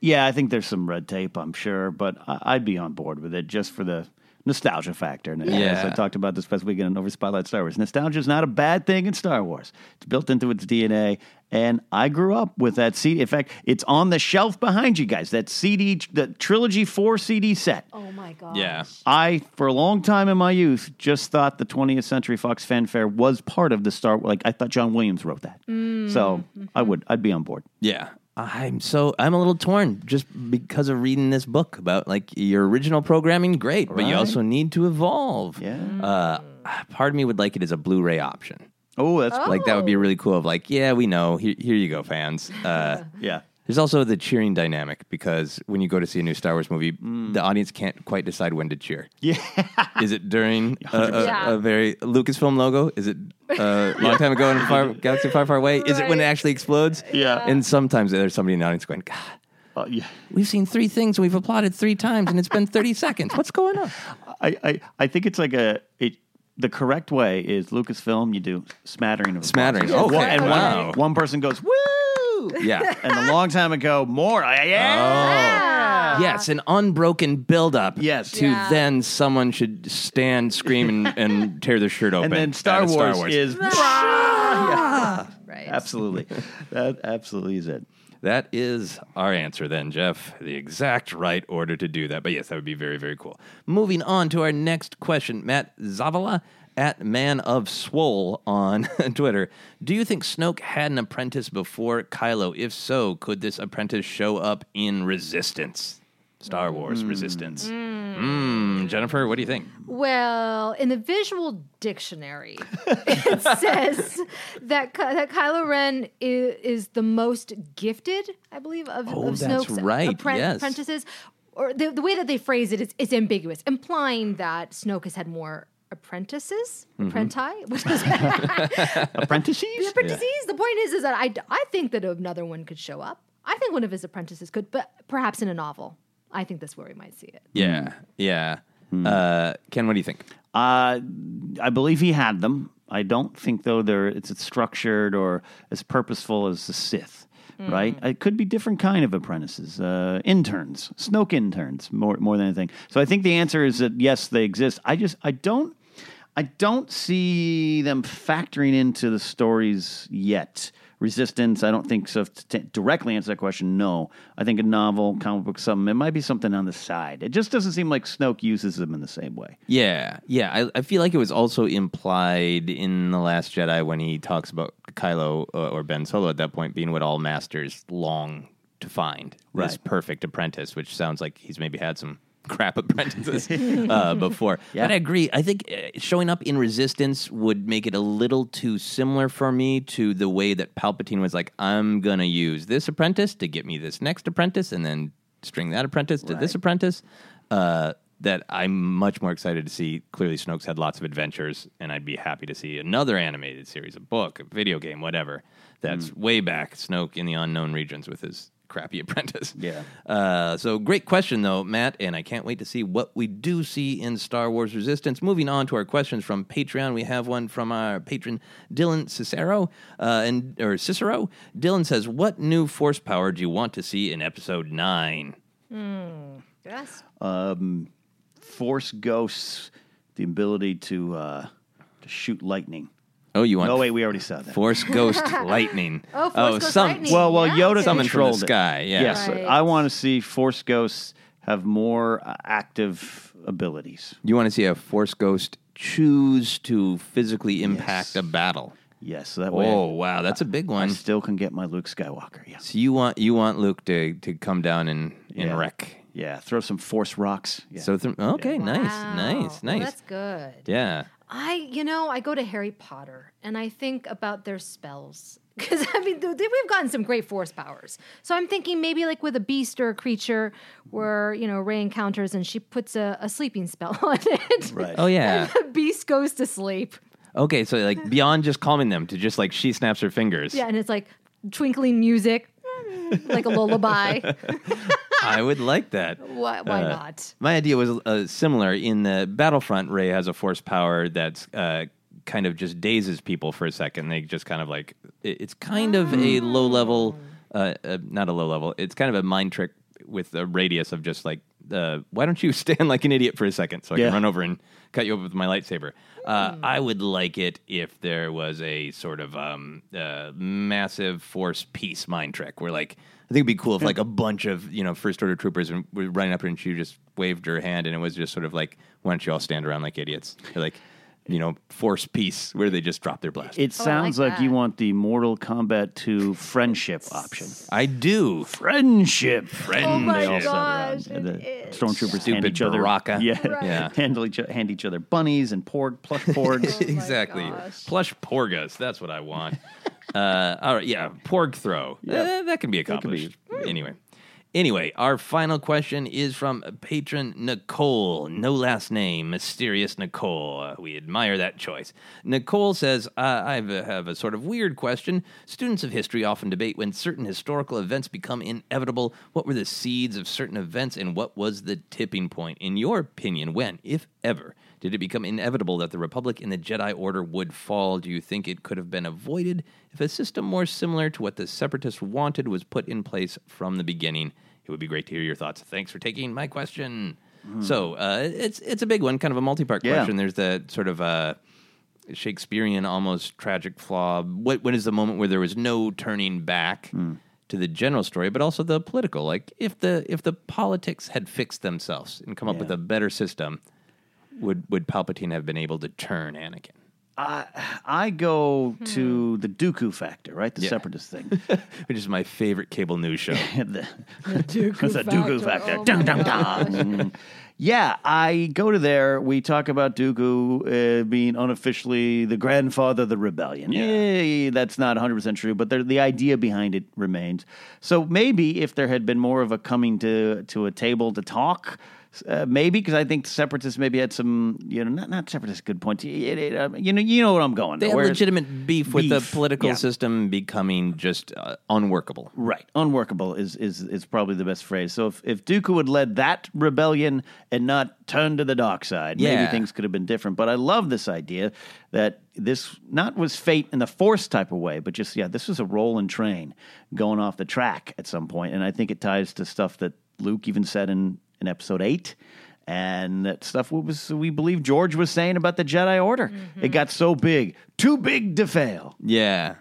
Yeah, I think there's some red tape, I'm sure, but I- I'd be on board with it just for the nostalgia factor. And as Yeah. I talked about this past weekend on Over Spotlight Star Wars. Nostalgia is not a bad thing in Star Wars. It's built into its DNA. And I grew up with that CD. In fact, it's on the shelf behind you guys. That CD, the trilogy four CD set. Oh my god. Yeah. I, for a long time in my youth, just thought the 20th Century Fox fanfare was part of the Star. Like I thought John Williams wrote that. Mm. So I would, I'd be on board. Yeah. I'm so I'm a little torn just because of reading this book about like your original programming, great, but you Right. also need to evolve. Yeah. Uh, part of me would like it as a Blu-ray option. Oh, that's Like that would be really cool. Of like, yeah, we know. Here, here you go, fans. Uh, yeah. There's also the cheering dynamic because when you go to see a new Star Wars movie, the audience can't quite decide when to cheer. Yeah. Is it during a, a, Yeah. a very Lucasfilm logo? Is it uh, a long time ago in far galaxy far, far away? Is it when it actually explodes? Yeah. And sometimes there's somebody in the audience going, God, Uh, yeah. we've seen three things and we've applauded three times and it's been 30 seconds. What's going on? I, I, I think it's like a it. The correct way is Lucasfilm. You do smattering of. Smattering. And Okay. and Wow. one, one person goes woo. Yeah. And a long time ago, more. Yeah. Oh. Yes, an unbroken buildup. Yes. To Yeah. then someone should stand, scream, and, and tear their shirt open. And then Star at a Wars, is. Yeah. Right. Absolutely. That absolutely is it. That is our answer then, Jeff. The exact right order to do that. But yes, that would be very, very cool. Moving on to our next question. Matt Zavala at Man of Swole on Twitter. Do you think Snoke had an apprentice before Kylo? If so, could this apprentice show up in Resistance? Star Wars Resistance. Mm, Jennifer, what do you think? Well, in the visual dictionary, it says that Ky- that Kylo Ren is, is the most gifted, I believe, of, Oh, of Snoke's right, appren- yes. apprentices. Or the, the way that they phrase it is, is ambiguous, implying that Snoke has had more apprentices, Mm-hmm. apprenti, which is Apprentices? apprentices. The point is, is that I, I think that another one could show up. I think one of his apprentices could, but perhaps in a novel. I think that's where we might see it. Yeah, yeah. Uh, Ken, what do you think? Uh, I believe he had them. I don't think though they're it's as structured or as purposeful as the Sith. Right? It could be different kind of apprentices, uh, interns, Snoke interns, more more than anything. So I think the answer is that yes, they exist. I just I don't I don't see them factoring into the stories yet. Resistance, I don't think so. To t- directly answer that question, no. I think a novel, comic book, something. It might be something on the side. It just doesn't seem like Snoke uses them in the same way. Yeah, yeah. I, I feel like it was also implied in The Last Jedi when he talks about Kylo uh, or Ben Solo at that point being what all masters long to find this perfect apprentice, which sounds like he's maybe had some crap apprentices uh, before. Yeah. But I agree. I think uh, showing up in Resistance would make it a little too similar for me to the way that Palpatine was like, I'm going to use this apprentice to get me this next apprentice and then string that apprentice to this apprentice. Uh, that I'm much more excited to see. Clearly, Snoke's had lots of adventures, and I'd be happy to see another animated series, a book, a video game, whatever. That's way back Snoke in the unknown regions with his crappy apprentice. Yeah. Uh, so great question though, Matt, and I can't wait to see what we do see in Star Wars Resistance. Moving on to our questions from Patreon, we have one from our patron Dylan Cicero, uh, and or Cicero. Dylan says, "What new Force power do you want to see in Episode 9? Yes. um, Force ghosts, the ability to uh, to shoot lightning. Oh, you want? No, wait, we already saw that. Force Ghost Lightning. Oh, Force Ghost some, Lightning. well, well, Yeah, Yoda okay. Summon from the controlled it. sky, yeah. Yes, Right. I want to see Force ghosts have more uh, active abilities. You want to see a Force Ghost choose to physically impact a battle? Yes, so that way Oh wow, that's a big one. I one. still can get my Luke Skywalker. Yes. So you want you want Luke to to come down and, and Yeah. wreck. Yeah, throw some Force rocks. Yeah. So th- okay, nice, Wow. nice, Well, nice. that's good. yeah. I, you know, I go to Harry Potter and I think about their spells. Because, I mean, th- th- we've gotten some great force powers. So I'm thinking maybe like with a beast or a creature where, you know, Rey encounters and she puts a, a sleeping spell on it. Right. Oh yeah. the beast goes to sleep. Okay, so like beyond just calming them to just like she snaps her fingers. Yeah, and it's like twinkling music, like a lullaby. I would like that. why why Uh, not? My idea was uh, similar. In the Battlefront, Rey has a force power that's uh, kind of just dazes people for a second. They just kind of like it- it's kind of a low level, uh, uh, not a low level. It's kind of a mind trick with a radius of just like, uh, why don't you stand like an idiot for a second so I Yeah. can run over and cut you up with my lightsaber? Uh, I would like it if there was a sort of um, uh, massive force peace mind trick where like. I think it'd be cool if like a bunch of you know first order troopers were running up and she just waved her hand and it was just sort of like why don't you all stand around like idiots Or like you know force peace where they just drop their blast. It oh, sounds like, you want the Mortal Kombat 2 friendship option. I do Friendship. Oh my They all sit gosh, around, and the is. Stormtroopers hand Stupid each other Baraka. Yeah, Right. Yeah. handle each, hand each other bunnies and porg, plush porgs. Oh exactly. gosh. Plush porgas. That's what I want. Uh, all right. Yeah. Porg throw. Eh, that can be could be. accomplished. Anyway. Anyway, our final question is from patron Nicole. No last name, mysterious Nicole. We admire that choice. Nicole says, I have a sort of weird question. Students of history often debate when certain historical events become inevitable. What were the seeds of certain events, and what was the tipping point? In your opinion, when, if ever, did it become inevitable that the Republic and the Jedi Order would fall? Do you think it could have been avoided if a system more similar to what the Separatists wanted was put in place from the beginning? It would be great to hear your thoughts. Thanks for taking my question. So uh, it's it's a big one, kind of a multi-part Yeah. question. There's the sort of uh, Shakespearean, almost tragic flaw. What when is the moment where there was no turning back to the general story, but also the political? Like if the if the politics had fixed themselves and come up with a better system, would would Palpatine have been able to turn Anakin? I go to hmm. the Dooku factor, right? The Yeah. separatist thing. Which is my favorite cable news show. the, Dooku It's a Dooku factor. factor. Oh dun, dun, dun. Mm. yeah, I go to there. We talk about Dooku uh, being unofficially the grandfather of the rebellion. Yeah, eh, that's not 100% true, but the idea behind it remains. So maybe if there had been more of a coming to, to a table to talk, uh, maybe because I think separatists maybe had some, you know, not not separatists. Good point. You, you know, you know what I'm going. They where- legitimate beef, with the political yeah. system becoming just uh, unworkable. Right, unworkable is, is is probably the best phrase. So if if Dooku had led that rebellion and not turned to the dark side, maybe things could have been different. But I love this idea that this not was fate in the Force type of way, but just yeah, this was a rolling train going off the track at some point, and I think it ties to stuff that Luke even said in in Episode Eight. And that stuff was we believe George was saying about the Jedi Order. It got so big, too big to fail. Yeah.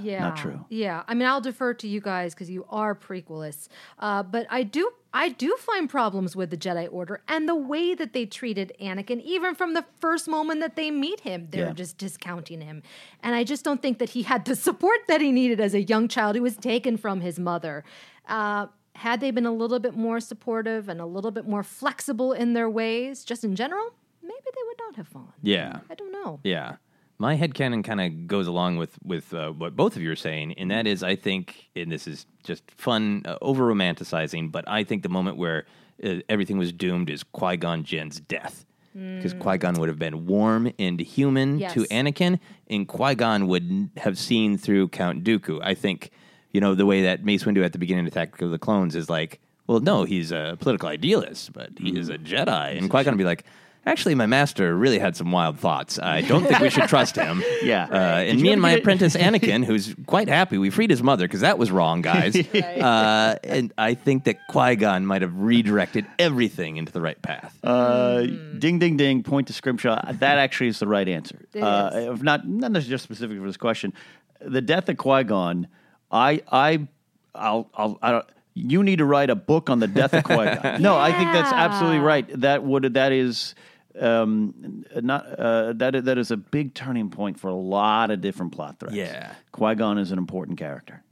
Yeah, Not true. Yeah, I mean, I'll defer to you guys because you are prequelists. Uh, but I do, I do find problems with the Jedi Order and the way that they treated Anakin, even from the first moment that they meet him. They're Yeah. just discounting him, and I just don't think that he had the support that he needed as a young child who was taken from his mother. Uh, had they been a little bit more supportive and a little bit more flexible in their ways, just in general, maybe they would not have fallen. Yeah. I don't know. Yeah. My headcanon kind of goes along with with uh, what both of you are saying, and that is, I think, and this is just fun, uh, over romanticizing, but I think the moment where uh, everything was doomed is Qui Gon Jinn's death. Because Qui Gon would have been warm and human to Anakin, and Qui Gon would have seen through Count Dooku. I think, you know, the way that Mace Windu at the beginning of Attack of the Clones is like, well, no, he's a political idealist, but he is a Jedi. And Qui Gon would be like, actually, my master really had some wild thoughts. I don't think we should trust him. Yeah. Uh, and Did me and my apprentice Anakin, who's quite happy, we freed his mother because that was wrong, guys. uh, and I think that Qui Gon might have redirected everything into the right path. Uh, Ding, ding, ding. Point to Scrimshaw. That actually is the right answer. It uh, is. If not, not necessarily just specific for this question. The death of Qui Gon. I, I, I'll, I'll, I don't. You need to write a book on the death of Qui Gon. No, I think that's absolutely right. That would that is um, not uh, that that is a big turning point for a lot of different plot threads. Yeah. Qui Gon is an important character.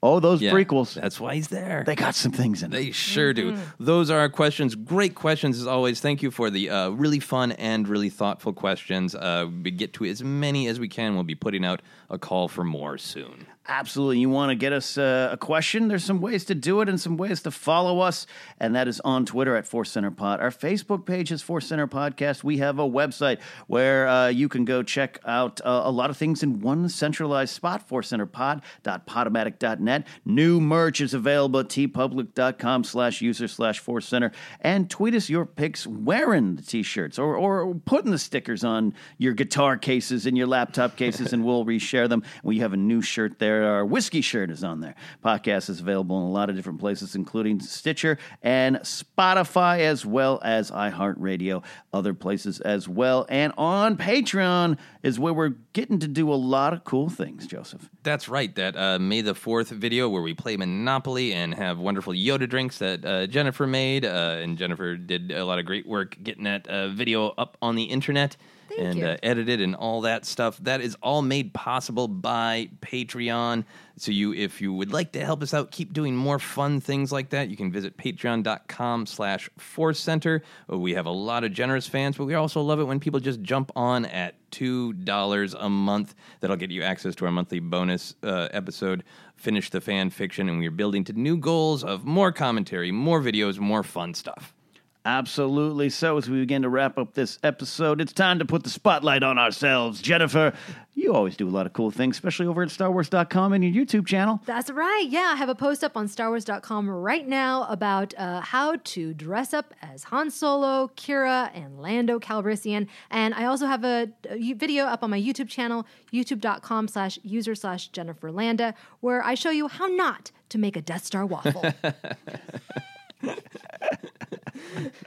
Oh, those Yeah, prequels. That's why he's there. They got some things in. They Them. sure do. Those are our questions. Great questions as always. Thank you for the uh, really fun and really thoughtful questions. Uh, we get to as many as we can. We'll be putting out a call for more soon. Absolutely you want to get us uh, a question, there's some ways to do it and some ways to follow us. And that is on Twitter at Force Center Pod. Our Facebook page is Force Center Podcast. We have a website where uh, you can go check out uh, a lot of things in one centralized spot, forcecenterpod.podomatic.net. New merch is available at teepublic.com slash user slash Force Center. And tweet us your pics wearing the t-shirts or, or putting the stickers on your guitar cases and your laptop cases and we'll reshare them. We have a new shirt there. Our whiskey shirt is on there. Podcast is available in a lot of different places, including Stitcher and Spotify, as well as iHeartRadio, other places as well. And on Patreon is where we're getting to do a lot of cool things, Joseph. That's right. That uh, May the 4th video where we play Monopoly and have wonderful Yoda drinks that uh, Jennifer made. Uh, and Jennifer did a lot of great work getting that uh, video up on the internet. Thank and. Uh, edited and all that stuff. That is all made possible by Patreon. So you, if you would like to help us out, keep doing more fun things like that. You can visit patreon.com slash force center. We have a lot of generous fans, but we also love it when people just jump on at $2 a month. That'll get you access to our monthly bonus uh, episode, Finish the Fan Fiction. And we're building to new goals of more commentary, more videos, more fun stuff. Absolutely. So, as we begin to wrap up this episode, it's time to put the spotlight on ourselves. Jennifer, you always do a lot of cool things, especially over at StarWars.com and your YouTube channel. That's right. Yeah, I have a post up on StarWars.com right now about uh, how to dress up as Han Solo, Qi'ra, and Lando Calrissian. And I also have a, a video up on my YouTube channel, youtube.com slash user slash Jennifer Landa, where I show you how not to make a Death Star waffle.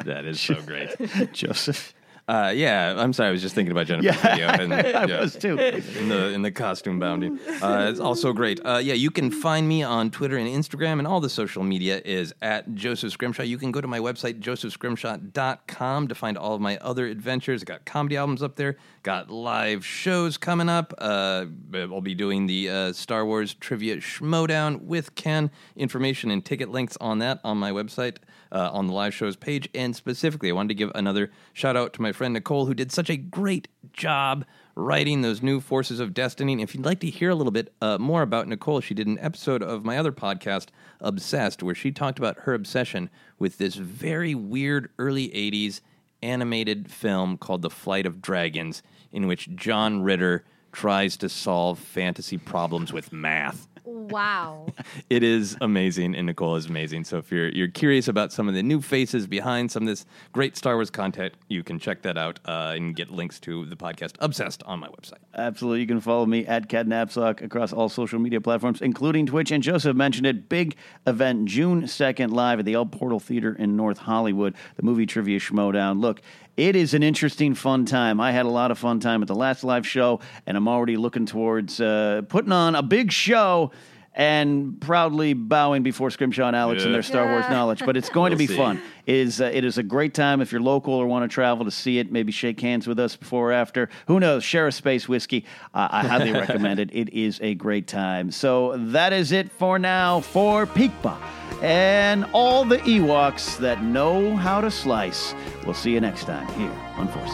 That is so great. Joseph. Uh, yeah, I'm sorry. I was just thinking about Jennifer's Yeah, video. And, I yeah, was too. In the in the costume bounding, uh, it's also great. Uh, yeah, you can find me on Twitter and Instagram, and all the social media is at Joseph Scrimshaw. You can go to my website josephscrimshaw.com to find all of my other adventures. I got comedy albums up there, got live shows coming up. Uh, I'll be doing the uh, Star Wars trivia schmoedown with Ken. Information and ticket links on that on my website uh, on the live shows page. And specifically, I wanted to give another shout out to my friend Nicole, who did such a great job writing those new Forces of Destiny. And if you'd like to hear a little bit uh, more about Nicole, she did an episode of my other podcast, Obsessed, where she talked about her obsession with this very weird early 80s animated film called The Flight of Dragons, in which John Ritter tries to solve fantasy problems with math. Wow. It is amazing, and Nicole is amazing. So if you're you're curious about some of the new faces behind some of this great Star Wars content, you can check that out uh, and get links to the podcast Obsessed on my website. Absolutely. You can follow me at Ken Napzok across all social media platforms, including Twitch. And Joseph mentioned it. Big event June 2nd live at the El Portal Theater in North Hollywood, the movie trivia schmoedown. Look, it is an interesting, fun time. I had a lot of fun time at the last live show, and I'm already looking towards uh, putting on a big show and proudly bowing before Scrimshaw and Alex and their Star Wars knowledge. But it's going to We'll be see. fun. It is, uh, it is a great time if you're local or want to travel to see it. Maybe shake hands with us before or after. Who knows? Share a space whiskey. Uh, I highly recommend it. It is a great time. So that is it for now for Peekpa and all the Ewoks that know how to slice. We'll see you next time here on Force